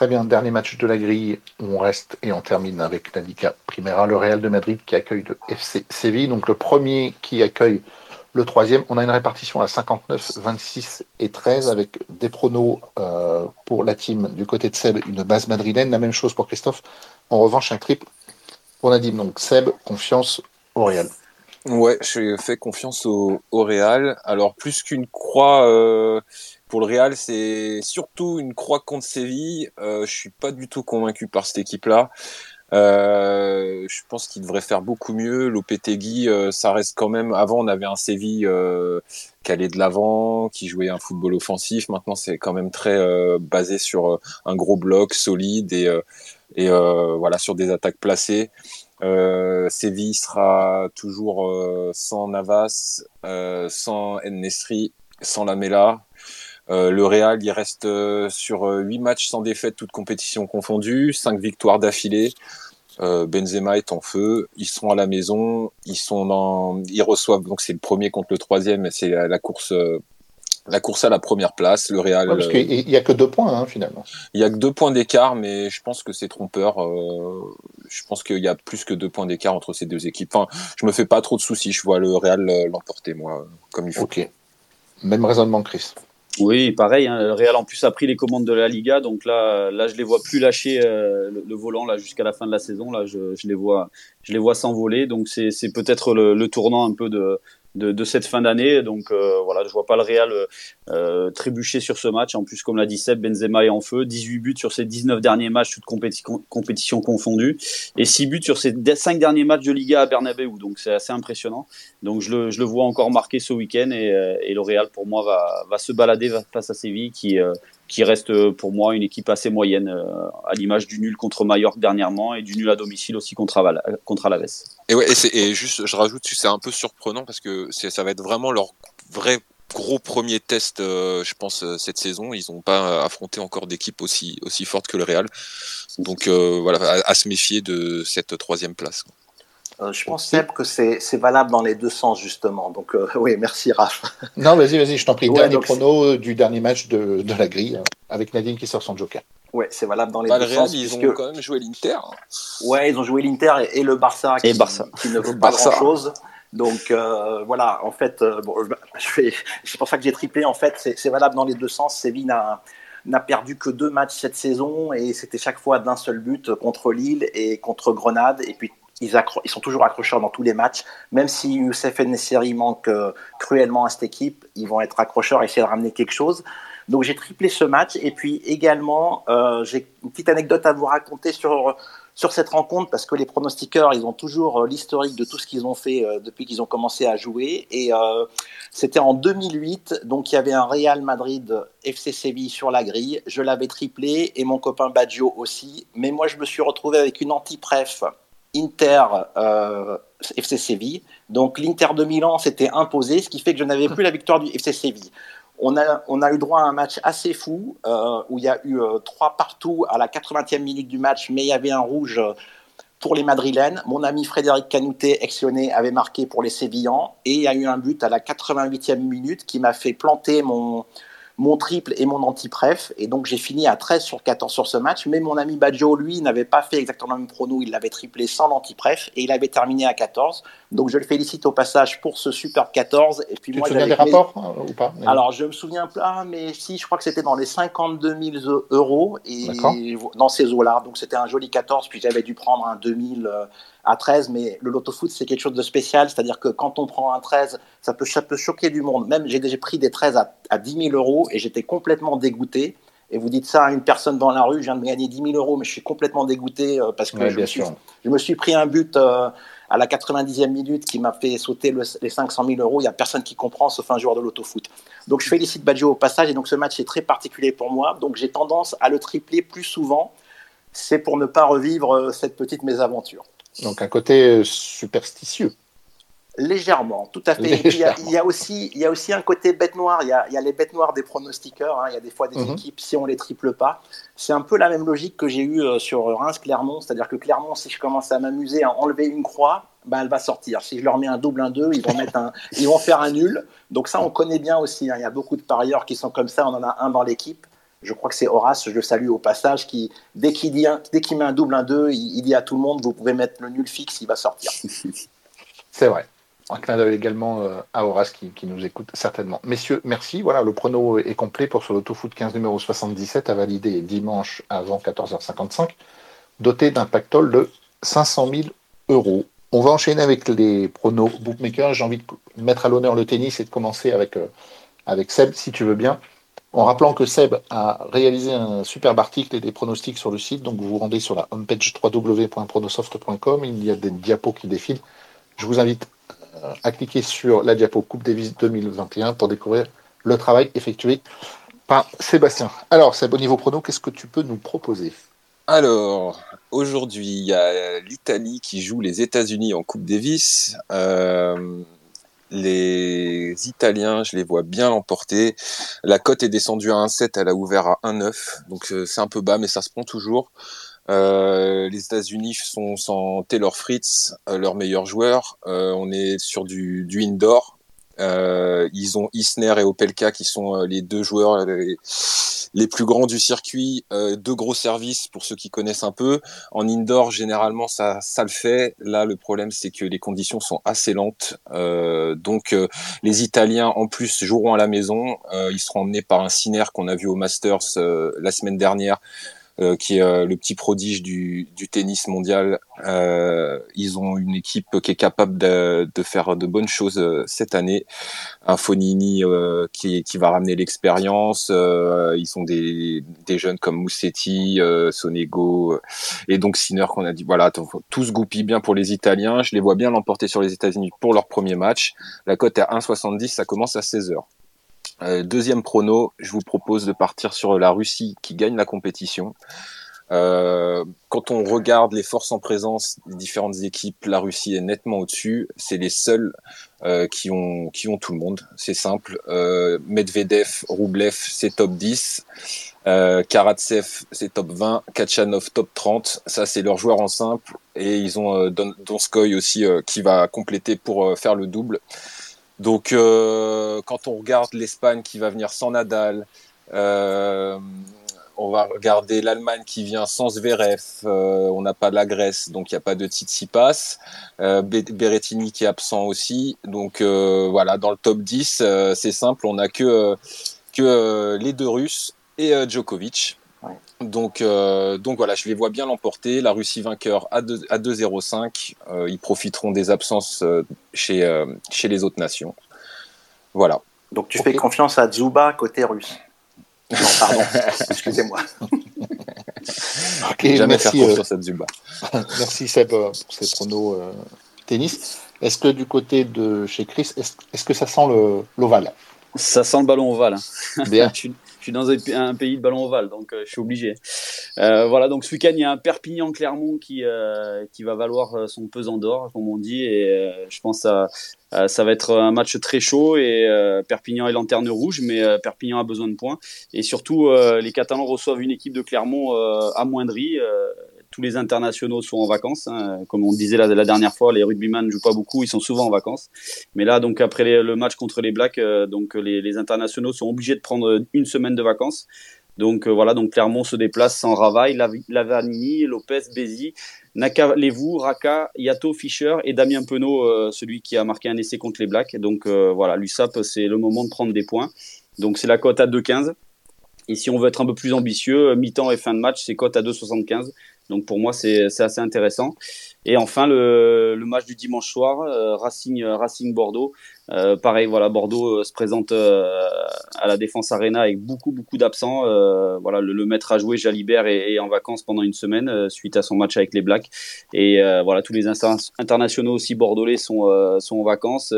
A: Très bien, dernier match de la grille. On reste et on termine avec Liga Primera, le Real de Madrid qui accueille le FC Séville. Donc le premier qui accueille le troisième. On a une répartition à 59, 26 et 13 avec des pronos euh, pour la team du côté de Seb, une base madrilène. La même chose pour Christophe. En revanche, un triple pour Nadim. Donc Seb, confiance au Real.
D: Ouais, je fais confiance au, Real. Alors plus qu'une croix. Euh, pour le Real, c'est surtout une croix contre Séville. Euh, je suis pas du tout convaincu par cette équipe-là. Euh, je pense qu'il devrait faire beaucoup mieux. Lopetegui, euh, ça reste quand même. Avant, on avait un Séville euh, qui allait de l'avant, qui jouait un football offensif. Maintenant, c'est quand même très basé sur un gros bloc solide et, et voilà sur des attaques placées. Séville sera toujours sans Navas, sans Nesri, sans Lamela. Euh, le Real, il reste euh, sur 8 euh, matchs sans défaite, toutes compétitions confondues, 5 victoires d'affilée. Benzema est en feu, ils sont à la maison, ils sont dans, ils reçoivent donc c'est le premier contre le troisième, c'est la, course, la course à la première place. Le Real,
A: parce qu'il n'y a que deux points hein, finalement.
D: Il y a que deux points d'écart, mais je pense que c'est trompeur. je pense qu'il y a plus que deux points d'écart entre ces deux équipes. Enfin, je me fais pas trop de soucis, je vois le Real l'emporter moi, comme il faut.
A: Ok, même raisonnement, Chris.
B: Oui, pareil. Hein, le Real en plus a pris les commandes de la Liga, donc là, là, je les vois plus lâcher euh, le, volant là jusqu'à la fin de la saison. Là, je, je les vois, je les vois s'envoler. Donc c'est, c'est peut-être le, le, tournant un peu de, de, de cette fin d'année. Donc euh, voilà, je vois pas le Real euh, trébucher sur ce match. En plus, comme l'a dit Seb, Benzema est en feu. 18 buts sur ses 19 derniers matchs, toutes compétitions compétition confondues. Et 6 buts sur ses 5 derniers matchs de Liga à Bernabeu. Donc c'est assez impressionnant. Donc je le, je le vois encore marqué ce week-end. Et, euh, et, le Real, pour moi, va, va se balader face à Séville qui, euh, qui reste euh, pour moi une équipe assez moyenne, euh, à l'image du nul contre Mallorca dernièrement et du nul à domicile aussi contre, Aval contre Alaves.
D: Et ouais, et, juste, je rajoute, c'est un peu surprenant parce que ça va être vraiment leur vrai gros premier test, euh, je pense, cette saison. Ils n'ont pas affronté encore d'équipe aussi, aussi forte que le Real. Donc voilà, à, se méfier de cette troisième place.
C: Euh, je pense, Seb, que c'est valable dans les deux sens, justement. Donc, euh, [laughs] oui, merci, Raph.
A: Non, vas-y, vas-y, je t'en prie. dernier prono euh, du dernier match de, de, la grille, avec Nadine qui sort son joker.
C: Oui, c'est valable dans les bah, deux sens.
D: Ils ont quand même joué l'Inter.
C: Ouais, ils ont joué l'Inter et, le Barça,
B: qui, et Barça.
C: qui ne veut [laughs] pas grand-chose. Donc voilà, en fait, bon, c'est pour ça que j'ai triplé. En fait, c'est valable dans les deux sens. Séville n'a perdu que deux matchs cette saison et c'était chaque fois d'un seul but contre Lille et contre Grenade. Et puis ils, sont toujours accrocheurs dans tous les matchs. Même si Youssef Nesseri manque euh, cruellement à cette équipe, ils vont être accrocheurs et essayer de ramener quelque chose. Donc j'ai triplé ce match. Et puis également, euh, j'ai une petite anecdote à vous raconter sur, sur cette rencontre parce que les pronostiqueurs, ils ont toujours euh, l'historique de tout ce qu'ils ont fait depuis qu'ils ont commencé à jouer. Et c'était en 2008, donc il y avait un Real Madrid FC Séville sur la grille. Je l'avais triplé et mon copain Baggio aussi. Mais moi, je me suis retrouvé avec une anti-pref Inter euh, FC Séville. Donc l'Inter de Milan s'était imposé, ce qui fait que je n'avais plus la victoire du FC Séville. On a, on a eu droit à un match assez fou euh, où il y a eu euh, trois partout à la 80e minute du match, mais il y avait un rouge pour les Madrilènes. Mon ami Frédéric Canoutet, ex avait marqué pour les Sévillans et il y a eu un but à la 88e minute qui m'a fait planter mon, mon triple et mon anti-pref. Et donc j'ai fini à 13 sur 14 sur ce match. Mais mon ami Baggio, lui, n'avait pas fait exactement le même prono. Il l'avait triplé sans l'anti-pref et il avait terminé à 14. Donc je le félicite au passage pour ce super 14. Et puis
A: tu moi, te souviens des rapports euh, ou pas?
C: Alors je me souviens pas, mais si, je crois que c'était dans les 52 000 euros et dans ces eaux-là. Donc c'était un joli 14. Puis j'avais dû prendre un 2000 à 13, mais le loto foot, c'est quelque chose de spécial. C'est-à-dire que quand on prend un 13, ça peut, ça peut choquer du monde. Même j'ai déjà pris des 13 à, à 10 000 euros et j'étais complètement dégoûté. Et vous dites ça à une personne dans la rue, je viens de gagner 10 000 euros, mais je suis complètement dégoûté euh, parce que je, me suis, je, me suis, pris un but euh, à la 90e minute qui m'a fait sauter le, les 500 000 euros. Il n'y a personne qui comprend sauf un joueur de l'autofoot. Donc je félicite Baggio au passage et donc ce match est très particulier pour moi. Donc j'ai tendance à le tripler plus souvent. C'est pour ne pas revivre euh, cette petite mésaventure.
A: Donc un côté superstitieux.
C: Légèrement, tout à fait. Il y, a, il, y a, aussi, il y a aussi un côté bête noire. Il y a, il y a les bêtes noires des pronostiqueurs. Hein. Il y a des fois des mm -hmm. équipes, si on les triple pas. C'est un peu la même logique que j'ai eue sur Reims-Clermont. C'est-à-dire que Clermont, si je commence à m'amuser à enlever une croix, ben, elle va sortir. Si je leur mets un double, un 2, ils vont, mettre un, ils vont faire un nul. Donc ça, on connaît bien aussi. Hein. Il y a beaucoup de parieurs qui sont comme ça. On en a un dans l'équipe. Je crois que c'est Horace, je le salue au passage, qui, dès qu'il qu met un double, un 2, il, dit à tout le monde, vous pouvez mettre le nul fixe, il va sortir. [laughs]
A: C'est vrai. Un clin également à Horace qui, nous écoute certainement. Messieurs, merci. Voilà, le prono est complet pour ce l'autofoot 15 numéro 77 à valider dimanche avant 14h55, doté d'un pactole de 500 000 euros. On va enchaîner avec les pronos bookmakers. J'ai envie de mettre à l'honneur le tennis et de commencer avec, euh, avec Seb, si tu veux bien. En rappelant que Seb a réalisé un superbe article et des pronostics sur le site, donc vous vous rendez sur la homepage www.pronosoft.com, il y a des diapos qui défilent. Je vous invite à cliquer sur la diapo Coupe Davis 2021 pour découvrir le travail effectué par Sébastien. Alors, c'est au niveau prono, qu'est-ce que tu peux nous proposer?
D: Alors, aujourd'hui, il y a l'Italie qui joue les États-Unis en Coupe Davis. Euh, les Italiens, je les vois bien l'emporter. La cote est descendue à 1,7, elle a ouvert à 1,9. Donc euh, c'est un peu bas, mais ça se prend toujours. Euh, les États-Unis sont sans Taylor Fritz, euh, leur meilleur joueur. Euh, on est sur du, du indoor. Euh, ils ont Isner et Opelka qui sont euh, les deux joueurs les, plus grands du circuit. deux gros services pour ceux qui connaissent un peu. En indoor, généralement, ça, ça le fait. Là, le problème, c'est que les conditions sont assez lentes. donc, les Italiens, en plus, joueront à la maison. ils seront emmenés par un Siner qu'on a vu au Masters la semaine dernière. Euh, qui est euh, le petit prodige du, tennis mondial. Euh, ils ont une équipe qui est capable de, faire de bonnes choses cette année. Un Fonini qui, va ramener l'expérience. ils sont des, jeunes comme Moussetti, Sonego et donc Sinner qu'on a dit. Voilà, tout se goupille bien pour les Italiens. Je les vois bien l'emporter sur les États-Unis pour leur premier match. La cote est à 1,70, ça commence à 16 heures. Euh, deuxième prono, je vous propose de partir sur la Russie qui gagne la compétition. Euh, quand on regarde les forces en présence des différentes équipes, la Russie est nettement au-dessus. C'est les seuls euh, qui ont tout le monde. C'est simple. Medvedev, Roublev, c'est top 10. Euh, Karatsev, c'est top 20. Kachanov, top 30. Ça, c'est leurs joueurs en simple. Et ils ont Don, Donskoy aussi qui va compléter pour faire le double. Donc, euh, quand on regarde l'Espagne qui va venir sans Nadal, euh, on va regarder l'Allemagne qui vient sans Zverev, euh, on n'a pas la Grèce, donc il n'y a pas de Tsitsipas. Berrettini qui est absent aussi. Donc voilà, dans le top 10, euh, c'est simple, on n'a que les deux Russes et Djokovic.
C: Ouais.
D: Donc, euh, donc voilà, je les vois bien l'emporter. La Russie vainqueur à 2-0-5. Euh, ils profiteront des absences euh, chez, chez les autres nations. Voilà.
C: Donc tu okay. fais confiance à Zuba côté russe. Non, pardon, [laughs] excusez-moi.
D: ok, Jamais merci, faire confiance à Zuba. [laughs]
A: merci Seb pour ces pronos tennis. Est-ce que du côté de chez Chris, est-ce est que ça sent l'ovale?
B: Ça sent le ballon ovale.
A: Bien. [laughs]
B: je suis dans un, pays de ballon ovale, donc euh, je suis obligé. Euh, voilà, donc ce week-end, il y a un Perpignan-Clermont qui, euh, qui va valoir euh, son pesant d'or, comme on dit, et euh, je pense que ça, ça va être un match très chaud, et Perpignan est lanterne rouge, mais Perpignan a besoin de points, et surtout, les Catalans reçoivent une équipe de Clermont amoindrie, tous les internationaux sont en vacances. Hein. Comme on disait la, dernière fois, les rugbyman ne jouent pas beaucoup, ils sont souvent en vacances. Mais là, donc après le match contre les Blacks, euh, donc les, internationaux sont obligés de prendre une semaine de vacances. Donc euh, voilà, donc Clermont se déplace sans Ravaille, Lavanini, Lopez, Bézi, Naka Levou, Raka, Yato, Fischer et Damien Penaud, euh, celui qui a marqué un essai contre les Blacks. Donc voilà, l'USAP, c'est le moment de prendre des points. Donc c'est la cote à 2,15. Et si on veut être un peu plus ambitieux, mi-temps et fin de match, c'est cote à 2,75. Donc pour moi, c'est assez intéressant. Et enfin, le, le match du dimanche soir, euh, Racing, Racing Bordeaux. Euh, pareil, voilà, Bordeaux euh, se présente euh, à la Défense Arena avec beaucoup, beaucoup d'absents. voilà, le, maître à jouer, Jalibert, est, en vacances pendant une semaine suite à son match avec les Blacks. Et voilà, tous les internationaux aussi bordelais sont, en vacances.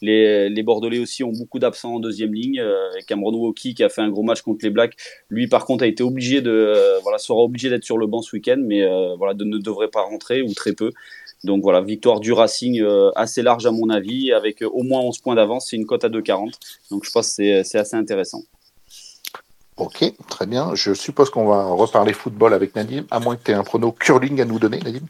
B: Les, les, Bordelais aussi ont beaucoup d'absents en deuxième ligne. Cameron Woki qui a fait un gros match contre les Blacks, lui par contre a été obligé de, voilà, sera obligé d'être sur le banc ce week-end, mais voilà, ne devrait pas rentrer ou très peu. Donc voilà, victoire du Racing euh, assez large à mon avis, avec euh, au moins 11 points d'avance, c'est une cote à 2,40. Donc je pense que c'est assez intéressant.
A: Ok, très bien. Je suppose qu'on va reparler football avec Nadim, à moins que tu aies un prono curling à nous donner, Nadim.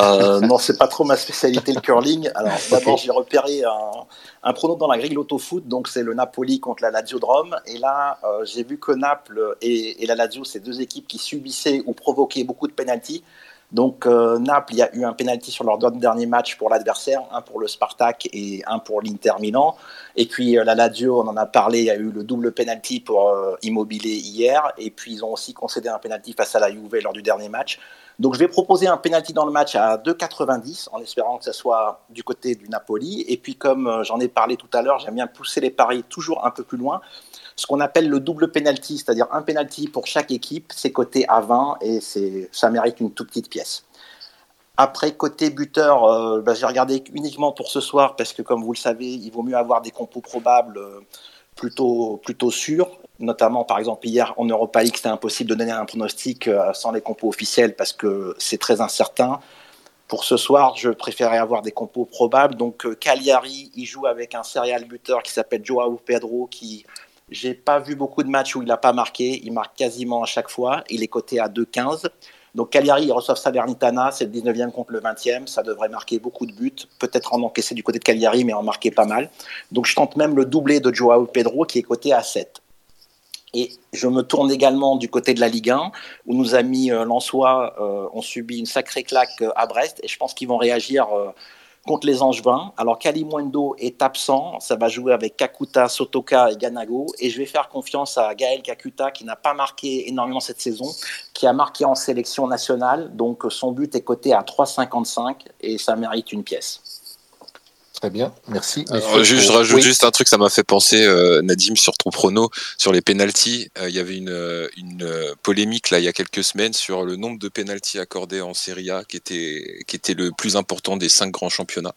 C: Euh, non, c'est pas trop ma spécialité le curling. Alors [laughs] d'abord, okay. j'ai repéré un, un, prono dans la grille l'autofoot, donc c'est le Napoli contre la Lazio de Rome. Et là, euh, j'ai vu que Naples et, et la Lazio, c'est deux équipes qui subissaient ou provoquaient beaucoup de pénalties. Donc euh, Naples, il y a eu un penalty sur leur dernier match pour l'adversaire, un pour le Spartak et un pour l'Inter Milan. Et puis euh, la Lazio, on en a parlé, il y a eu le double penalty pour euh, Immobilier hier. Et puis ils ont aussi concédé un penalty face à la Juve lors du dernier match. Donc je vais proposer un penalty dans le match à 2,90 en espérant que ce soit du côté du Napoli. Et puis comme euh, j'en ai parlé tout à l'heure, j'aime bien pousser les paris toujours un peu plus loin ce qu'on appelle le double penalty, c'est-à-dire un penalty pour chaque équipe, c'est coté à 20 et ça mérite une toute petite pièce. Après, côté buteur, euh, bah, j'ai regardé uniquement pour ce soir parce que, comme vous le savez, il vaut mieux avoir des compos probables euh, plutôt, plutôt sûrs. Notamment, par exemple, hier en Europa League, c'était impossible de donner un pronostic euh, sans les compos officiels parce que c'est très incertain. Pour ce soir, je préférais avoir des compos probables. Donc, euh, Cagliari, il joue avec un serial buteur qui s'appelle Joao Pedro qui j'ai pas vu beaucoup de matchs où il n'a pas marqué. Il marque quasiment à chaque fois. Il est coté à 2,15. Donc Cagliari, ils reçoivent Salernitana, c'est le 19e contre le 20e. Ça devrait marquer beaucoup de buts. Peut-être en encaisser du côté de Cagliari, mais en marquer pas mal. Donc je tente même le doublé de Joao Pedro qui est coté à 7. Et je me tourne également du côté de la Ligue 1, où nos amis euh, Lensois euh, ont subi une sacrée claque euh, à Brest. Et je pense qu'ils vont réagir. Euh, contre les Angevins. Alors Kalimundo est absent, ça va jouer avec Kakuta, Sotoka et Ganago. Et je vais faire confiance à Gaël Kakuta qui n'a pas marqué énormément cette saison, qui a marqué en sélection nationale. Donc son but est coté à 3,55 et ça mérite une pièce.
A: Très bien, merci.
D: Alors, juste, je rajoute oui. juste un truc, ça m'a fait penser, euh, Nadim, sur ton prono, sur les pénalties. Euh, il y avait une, une polémique là il y a quelques semaines sur le nombre de pénalties accordés en Serie A, qui était, qui était le plus important des cinq grands championnats.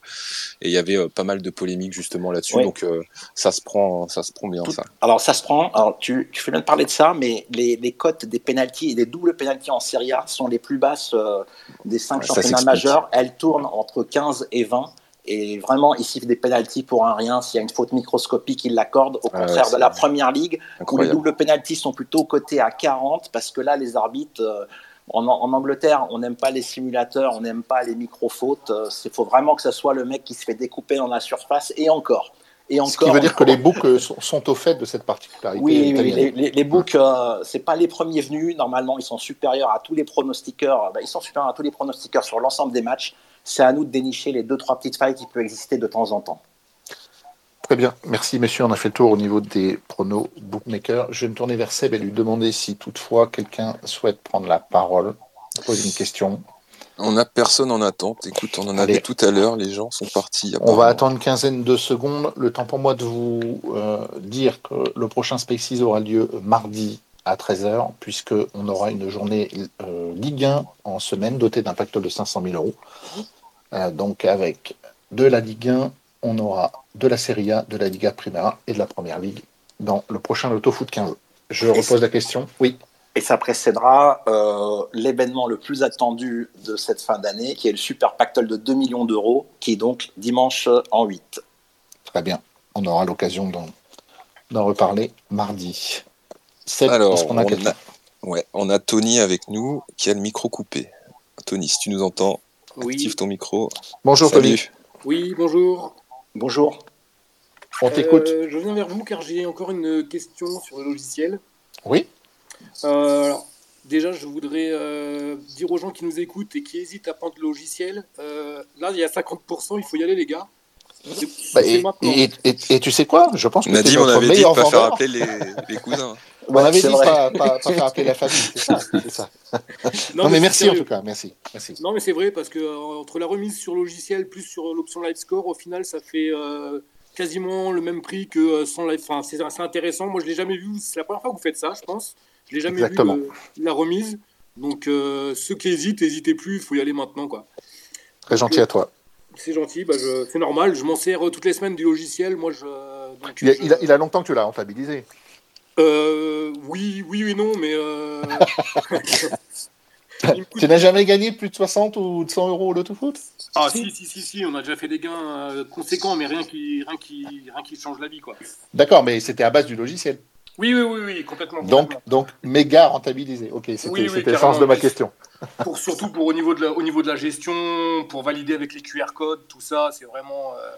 D: Et il y avait euh, pas mal de polémiques justement là-dessus. Oui. Donc euh, ça se prend, ça se prend bien
C: Tout,
D: ça.
C: Alors ça se prend. Alors tu, tu fais bien de parler de ça, mais les, les cotes des pénalties et des doubles pénalties en Serie A sont les plus basses euh, des cinq ouais, championnats majeurs. Elles tournent entre 15 et 20. Et vraiment, il siffle des pénalties pour un rien. S'il y a une faute microscopique, il l'accorde. Au contraire de la première ligue, où les doubles pénalties sont plutôt cotés à 40, parce que là, les arbitres. Euh, en, en, Angleterre, on n'aime pas les simulateurs, on n'aime pas les micro-fautes. Il faut vraiment que ce soit le mec qui se fait découper dans la surface et encore. Et encore,
A: Ce qui veut dire que les books sont, sont, au fait de cette particularité.
C: Oui, oui les, les, les, books, euh, c'est pas les premiers venus. Normalement, ils sont supérieurs à tous les pronostiqueurs. Ben, ils sont supérieurs à tous les pronostiqueurs sur l'ensemble des matchs c'est à nous de dénicher les deux, trois petites failles qui peuvent exister de temps en temps.
A: Très bien, merci messieurs, on a fait le tour au niveau des pronos bookmakers. Je vais me tourner vers Seb et lui demander si toutefois quelqu'un souhaite prendre la parole, poser une question.
D: On n'a personne en attente. Écoute, on en avait tout à l'heure. Les gens sont partis.
A: On va attendre une quinzaine de secondes. Le temps pour moi de vous euh, dire que le prochain Spaces aura lieu mardi à 13h, puisqu'on aura une journée euh, Ligue 1 en semaine dotée d'un pactole de 500 000 euros. Euh, donc avec de la Ligue 1, on aura de la Serie A, de la Liga Primera et de la Première Ligue dans le prochain Loto Foot 15. Je repose la question. Oui.
C: Et ça précédera euh, l'événement le plus attendu de cette fin d'année, qui est le Super Pactole de 2 millions d'euros, qui est donc dimanche en 8.
A: Très bien. On aura l'occasion d'en reparler mardi.
D: Alors, on a, on a, ouais, on a Tony avec nous qui a le micro coupé. Tony, si tu nous entends, oui. active ton micro.
A: Bonjour Salut. Tony.
E: Oui, bonjour.
C: Bonjour.
A: On t'écoute.
E: Euh, je viens vers vous car j'ai encore une question sur le logiciel.
A: Oui.
E: Euh, alors, déjà, je voudrais euh, dire aux gens qui nous écoutent et qui hésitent à prendre le logiciel, euh, là, il y a 50%, il faut y aller, les gars.
A: Bah, et, et, et, et, tu sais quoi? Je pense que
D: Nadim, on avait dit de pas faire appeler les, les cousins.
A: On avait dit pas, pas, pas, faire appeler la famille, c'est ça. [laughs] ça. Non, mais, merci en tout cas, merci. merci.
E: Non, mais c'est vrai, parce que euh, entre la remise sur logiciel plus sur l'option live score, au final, ça fait euh, quasiment le même prix que euh, sans live. Enfin, c'est assez intéressant. Moi, je l'ai jamais vu. C'est la première fois que vous faites ça, je pense. Je l'ai jamais
A: Exactement.
E: vu la remise. Donc, ceux qui hésitent, n'hésitez plus. Il faut y aller maintenant, quoi.
A: Très gentil à toi.
E: C'est gentil, bah c'est normal. Je m'en sers toutes les semaines du logiciel. Moi, je,
A: donc, il, a, il, a, il, a, longtemps que tu l'as rentabilisé.
E: Euh, oui, oui, oui, non, mais. Euh... [laughs]
A: tu n'as jamais gagné plus de 60 ou de 100 euros au loto-foot
E: Ah, si, si, si, si, on a déjà fait des gains euh, conséquents, mais rien qui, rien, qui, rien qui change la vie, quoi.
A: D'accord, mais c'était à base du logiciel.
E: Oui, oui, oui, oui complètement.
A: Donc, donc méga rentabilisé. Ok, c'était oui, oui, le sens de ma question. [laughs]
E: Pour, surtout pour au niveau, de la, au niveau de la gestion, pour valider avec les QR codes, tout ça, c'est vraiment. Euh...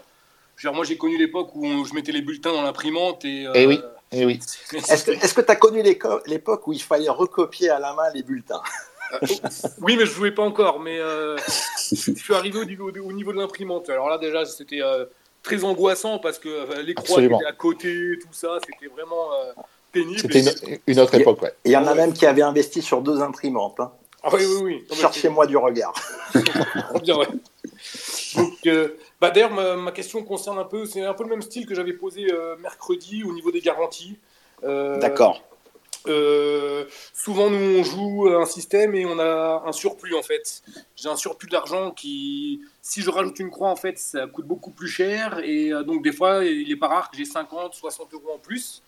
E: Genre, moi, j'ai connu l'époque où je mettais les bulletins dans l'imprimante et.
A: Euh... Eh oui. Eh oui. [laughs]
C: Est-ce que tu as connu l'époque où il fallait recopier à la main les bulletins?
E: Euh, Oui, mais je ne jouais pas encore. Mais euh, je suis arrivé au niveau, au niveau de l'imprimante. Alors là, déjà, c'était euh, très angoissant parce que euh, les croix étaient à côté, tout ça. C'était vraiment euh, pénible.
A: C'était une, une, autre époque, ouais.
C: Il y en a même qui avaient investi sur deux imprimantes. Hein.
E: Ah oui, oui, oui.
C: Cherchez-moi du regard. [laughs]
E: Bien, ouais. Donc, euh, bah, d'ailleurs, ma, ma, question concerne un peu, c'est un peu le même style que j'avais posé euh, mercredi au niveau des garanties.
C: Euh, D'accord.
E: souvent, nous, on joue un système et on a un surplus en fait. J'ai un surplus d'argent qui, si je rajoute une croix, en fait, ça coûte beaucoup plus cher et donc des fois, il n'est pas rare que j'ai 50, 60 euros en plus.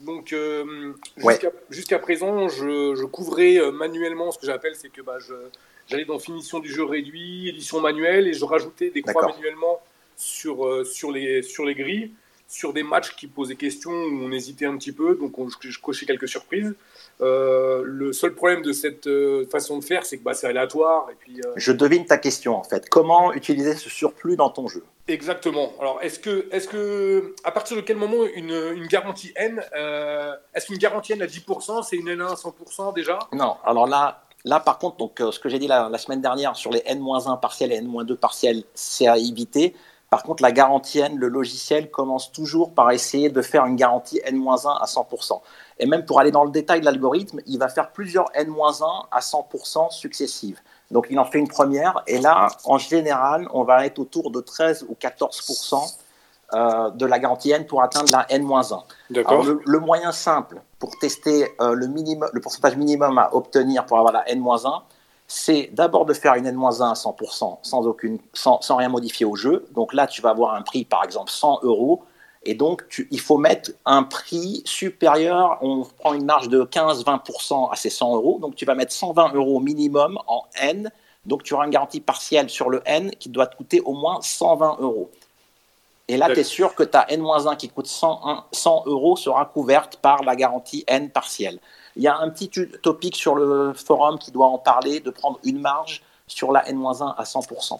E: Donc, euh, jusqu'à ouais. jusqu présent, je, je couvrais manuellement ce que j'appelle, c'est que bah, je, j'allais dans finition du jeu réduit, édition manuelle, et je rajoutais des croix manuellement sur, euh, sur, les, sur les grilles, sur des matchs qui posaient question, où on hésitait un petit peu, donc on, je cochais quelques surprises. Euh, le seul problème de cette euh, façon de faire, c'est que bah, c'est aléatoire. Et puis.
C: Je devine ta question en fait. Comment utiliser ce surplus dans ton jeu?
E: Exactement. Alors, est-ce que, est que, à partir de quel moment une, une garantie N, est-ce qu'une garantie N à 10%, c'est une N1 à 100% déjà?
C: Non. Alors là, Là, par contre, donc, euh, ce que j'ai dit la, la, semaine dernière sur les N-1 partiels et N-2 partiels, c'est à éviter. Par contre, la garantie N, le logiciel commence toujours par essayer de faire une garantie N-1 à 100%. Et même pour aller dans le détail de l'algorithme, il va faire plusieurs N-1 à 100% successives. Donc, il en fait une première. Et là, en général, on va être autour de 13 ou 14% euh, de la garantie N pour atteindre la N-1.
E: D'accord.
C: Le, le, moyen simple pour tester euh, le, minimum, le pourcentage minimum à obtenir pour avoir la N-1, c'est d'abord de faire une N-1 à 100% sans, aucune, sans, sans, rien modifier au jeu. Donc là, tu vas avoir un prix, par exemple, 100 euros. Et donc, tu, il faut mettre un prix supérieur. On prend une marge de 15-20% à ces 100 euros. Donc, tu vas mettre 120 euros minimum en N. Donc, tu auras une garantie partielle sur le N qui doit te coûter au moins 120 euros. Et là, tu es sûr que ta N-1 qui coûte 100, 100 euros sera couverte par la garantie N partielle. Il y a un petit topic sur le forum qui doit en parler, de prendre une marge sur la N-1 à 100%.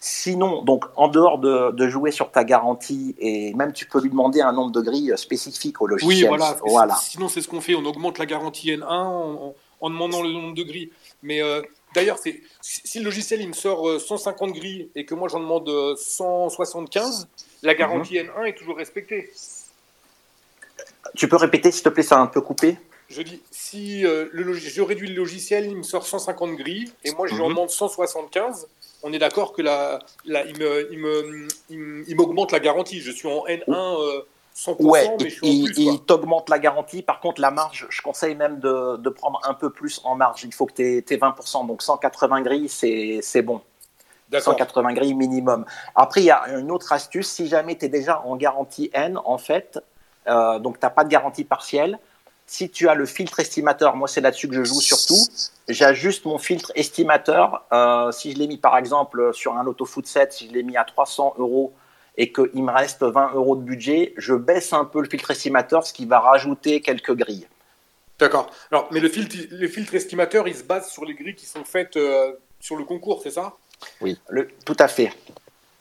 C: Sinon, donc en dehors de, de, jouer sur ta garantie, et même tu peux lui demander un nombre de grilles spécifique au logiciel.
E: Oui, voilà. voilà. Sinon, c'est ce qu'on fait. On augmente la garantie N1 en, en demandant le nombre de grilles. Mais euh, d'ailleurs, si le logiciel il me sort 150 grilles et que moi j'en demande 175, la garantie mmh. N1 est toujours respectée.
C: Tu peux répéter, s'il te plaît, ça a un peu coupé?
E: Je dis, si euh, le je réduis le logiciel, il me sort 150 grilles et moi je lui en demande 175, on est d'accord que la, la, il m'augmente la garantie. Je suis en N1. Euh, 100%,
C: ouais,
E: mais je suis
C: il,
E: plus,
C: il t'augmente la garantie. Par contre, la marge, je conseille même de, de prendre un peu plus en marge. Il faut que tu aies, 20%. Donc 180 grilles, c'est bon. 180 grilles minimum. Après, il y a une autre astuce. Si jamais tu es déjà en garantie N, en fait, euh, donc tu n'as pas de garantie partielle, si tu as le filtre estimateur, moi c'est là-dessus que je joue surtout, j'ajuste mon filtre estimateur. Euh, si je l'ai mis par exemple sur un loto foot set, si je l'ai mis à 300 euros et qu'il me reste 20 euros de budget, je baisse un peu le filtre estimateur, ce qui va rajouter quelques grilles.
E: D'accord. Alors, mais le filtre, le filtre estimateur, il se base sur les grilles qui sont faites euh, sur le concours, c'est ça?
C: Oui, le, tout à fait.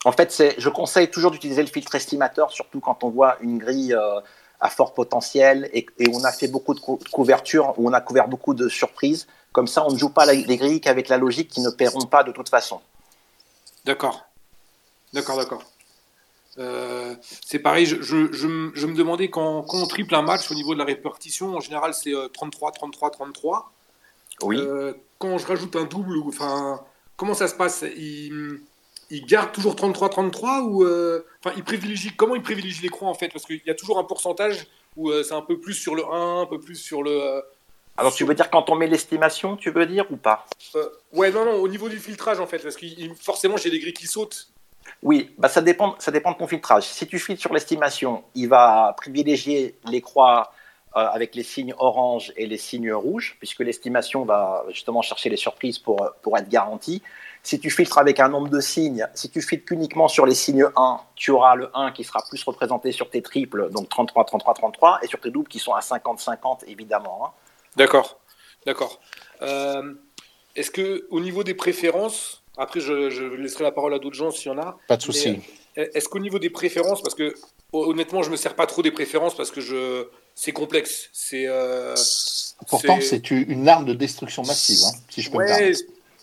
C: En fait, je conseille toujours d'utiliser le filtre estimateur, surtout quand on voit une grille euh, à fort potentiel et, et, on a fait beaucoup de cou couverture, où on a couvert beaucoup de surprises. Comme ça, on ne joue pas la, les grilles qu'avec la logique qui ne paieront pas de toute façon.
E: D'accord. D'accord, d'accord. Euh, c'est pareil, je, je, je, me demandais quand, quand, on triple un match au niveau de la répartition, en général c'est 33, 33, 33.
C: Oui.
E: Euh, quand je rajoute un double, enfin, comment ça se passe? Il, il, garde toujours 33, 33 ou euh, enfin, il privilégie, comment il privilégie les croix en fait? Parce qu'il y a toujours un pourcentage où c'est un peu plus sur le 1, un peu plus sur le.
C: alors tu veux dire quand on met l'estimation, tu veux dire ou pas?
E: Ouais, non, non, au niveau du filtrage en fait, parce que forcément j'ai des grilles qui sautent
C: oui, bah ça, dépend, ça dépend de ton filtrage. Si tu filtres sur l'estimation, il va privilégier les croix euh, avec les signes orange et les signes rouges, puisque l'estimation va justement chercher les surprises pour, pour être garantie. Si tu filtres avec un nombre de signes, si tu filtres uniquement sur les signes 1, tu auras le 1 qui sera plus représenté sur tes triples, donc 33, 33, 33, et sur tes doubles qui sont à 50, 50, évidemment. Hein.
E: D'accord, d'accord. Euh, est-ce que au niveau des préférences, après, je, laisserai la parole à d'autres gens s'il y en a.
A: Pas de souci.
E: Euh, est-ce qu'au niveau des préférences, parce que honnêtement, je me sers pas trop des préférences parce que je, c'est complexe. C'est. Euh,
A: Pourtant, c'est une arme de destruction massive, hein, si je peux me permettre.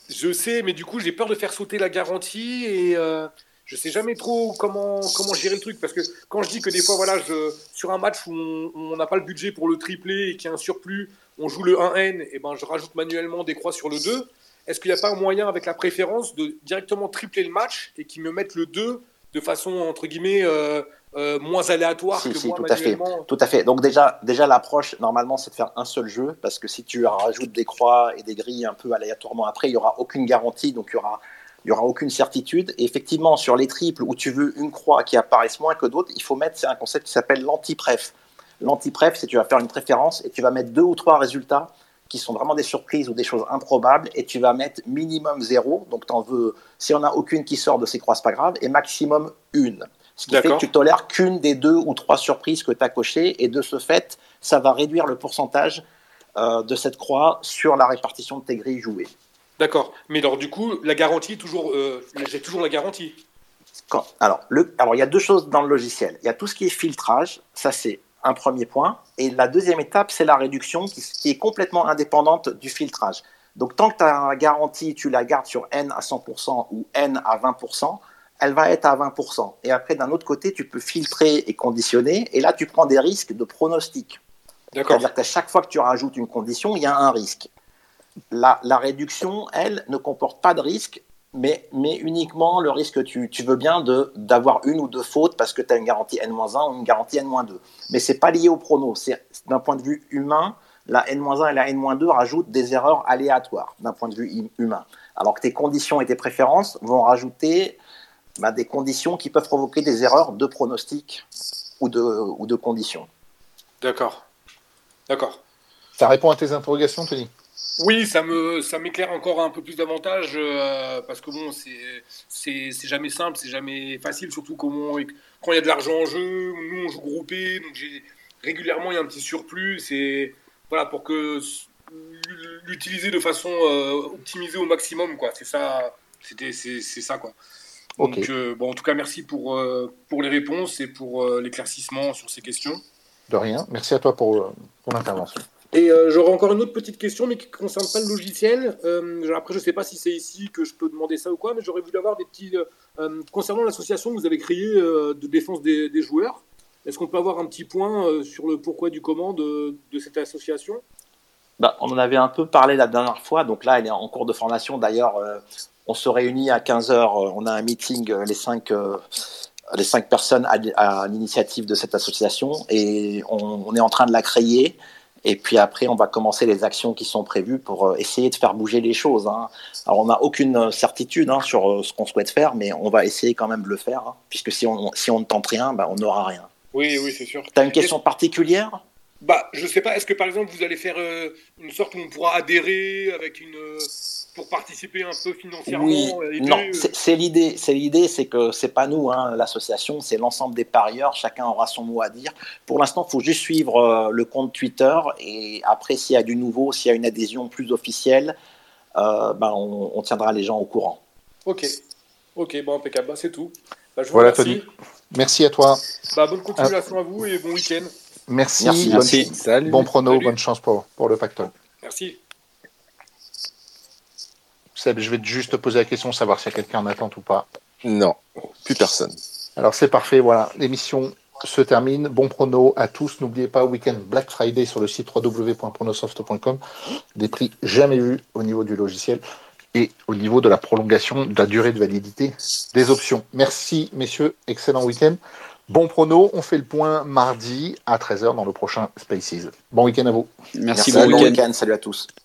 E: Je sais, mais du coup, j'ai peur de faire sauter la garantie et euh, je sais jamais trop comment comment gérer le truc parce que quand je dis que des fois, voilà, je, sur un match où on n'a pas le budget pour le tripler et qu'il y a un surplus, on joue le 1N, et ben je rajoute manuellement des croix sur le 2 est-ce qu'il n'y a pas un moyen avec la préférence de directement tripler le match et qu'ils me mettent le 2 de façon entre guillemets euh, euh, moins aléatoire que moi,
C: tout à fait tout à fait donc déjà déjà l'approche normalement c'est de faire un seul jeu parce que si tu rajoutes des croix et des grilles un peu aléatoirement après il y aura aucune garantie donc il y aura il y aura aucune certitude. Et effectivement, sur les triples où tu veux une croix qui apparaisse moins que d'autres, il faut mettre, c'est un concept qui s'appelle l'anti-pref. L'anti-pref, c'est tu vas faire une préférence et tu vas mettre deux ou trois résultats qui sont vraiment des surprises ou des choses improbables, et tu vas mettre minimum zéro, donc en veux, si on a aucune qui sort de ces croix, c'est pas grave, et maximum une. Ce qui fait que tu tolères qu'une des deux ou trois surprises que tu as cochées, et de ce fait, ça va réduire le pourcentage euh, de cette croix sur la répartition de tes grilles jouées.
E: D'accord, mais alors du coup, la garantie, toujours, euh, j'ai toujours la garantie.
C: Quand, alors, le, alors, il y a deux choses dans le logiciel. Il y a tout ce qui est filtrage, ça c'est un premier point. Et la deuxième étape, c'est la réduction qui, est complètement indépendante du filtrage. Donc tant que ta garantie, tu la gardes sur N à 100% ou N à 20%, elle va être à 20%. Et après, d'un autre côté, tu peux filtrer et conditionner. Et là, tu prends des risques de pronostic. C'est-à-dire qu'à chaque fois que tu rajoutes une condition, il y a un risque. La, la réduction, elle, ne comporte pas de risque mais, mais uniquement le risque, tu, tu veux bien d'avoir une ou deux fautes parce que tu as une garantie N-1 ou une garantie N-2. Mais c'est pas lié au prono. C'est d'un point de vue humain, la N-1 et la N-2 rajoutent des erreurs aléatoires d'un point de vue humain. Alors que tes conditions et tes préférences vont rajouter bah, des conditions qui peuvent provoquer des erreurs de pronostic ou de, ou de conditions.
E: D'accord. D'accord.
A: Ça répond à tes interrogations, Tony?
E: Oui, ça me ça m'éclaire encore un peu plus davantage euh, parce que bon, c'est jamais simple, c'est jamais facile, surtout quand il y a de l'argent en jeu. Nous, on joue groupé, donc régulièrement il y a un petit surplus. C'est voilà pour que l'utiliser de façon euh, optimisée au maximum, quoi. C'est ça, c'était c'est ça, quoi. Donc euh, bon, en tout cas, merci pour pour les réponses et pour l'éclaircissement sur ces questions.
A: De rien. Merci à toi pour, pour l'intervention.
E: Et euh, j'aurais encore une autre petite question, mais qui ne concerne pas le logiciel. Euh, après, je ne sais pas si c'est ici que je peux demander ça ou quoi, mais j'aurais voulu avoir des petits. Euh, concernant l'association que vous avez créée de défense des, joueurs, est-ce qu'on peut avoir un petit point sur le pourquoi du comment de, cette association?
C: Bah, On en avait un peu parlé la dernière fois, donc là, elle est en cours de formation. D'ailleurs, on se réunit à 15h, on a un meeting, les cinq les cinq personnes à, l'initiative de cette association et on, est en train de la créer. Et puis après, on va commencer les actions qui sont prévues pour euh, essayer de faire bouger les choses. Hein. Alors, on n'a aucune certitude hein, sur euh, ce qu'on souhaite faire, mais on va essayer quand même de le faire, hein, puisque si on, si on ne tente rien, bah, on n'aura rien.
E: Oui, oui, c'est sûr.
C: Tu as une question particulière?
E: Bah, Je ne sais pas. Est-ce que par exemple, vous allez faire euh, une sorte où on pourra adhérer avec une pour participer un peu financièrement
C: Oui, non, c'est l'idée. C'est l'idée, c'est que c'est pas nous, hein, l'association, c'est l'ensemble des parieurs. Chacun aura son mot à dire. Pour l'instant, il faut juste suivre euh, le compte Twitter et après, s'il y a du nouveau, s'il y a une adhésion plus officielle, euh, ben, on, tiendra les gens au courant.
E: Ok, ok, bon impeccable, bah, c'est tout.
A: Bah, voilà, Tony. Merci à toi.
E: Bah, bonne continuation à vous et bon week-end.
A: Merci, Merci. Bon, bon prono, bonne chance pour, pour le pactole.
E: Merci
A: je vais juste te poser la question, savoir s'il y a quelqu'un en attente ou pas.
D: Non, plus personne.
A: Alors c'est parfait, voilà. L'émission se termine. Bon prono à tous. N'oubliez pas, week-end Black Friday sur le site www.pronosoft.com. Des prix jamais vus au niveau du logiciel et au niveau de la prolongation de la durée de validité des options. Merci messieurs, excellent week-end. Bon prono, on fait le point mardi à 13h dans le prochain Spaces. Bon week-end à vous.
B: Merci,
C: Merci
B: bon
C: week-end. Salut à tous.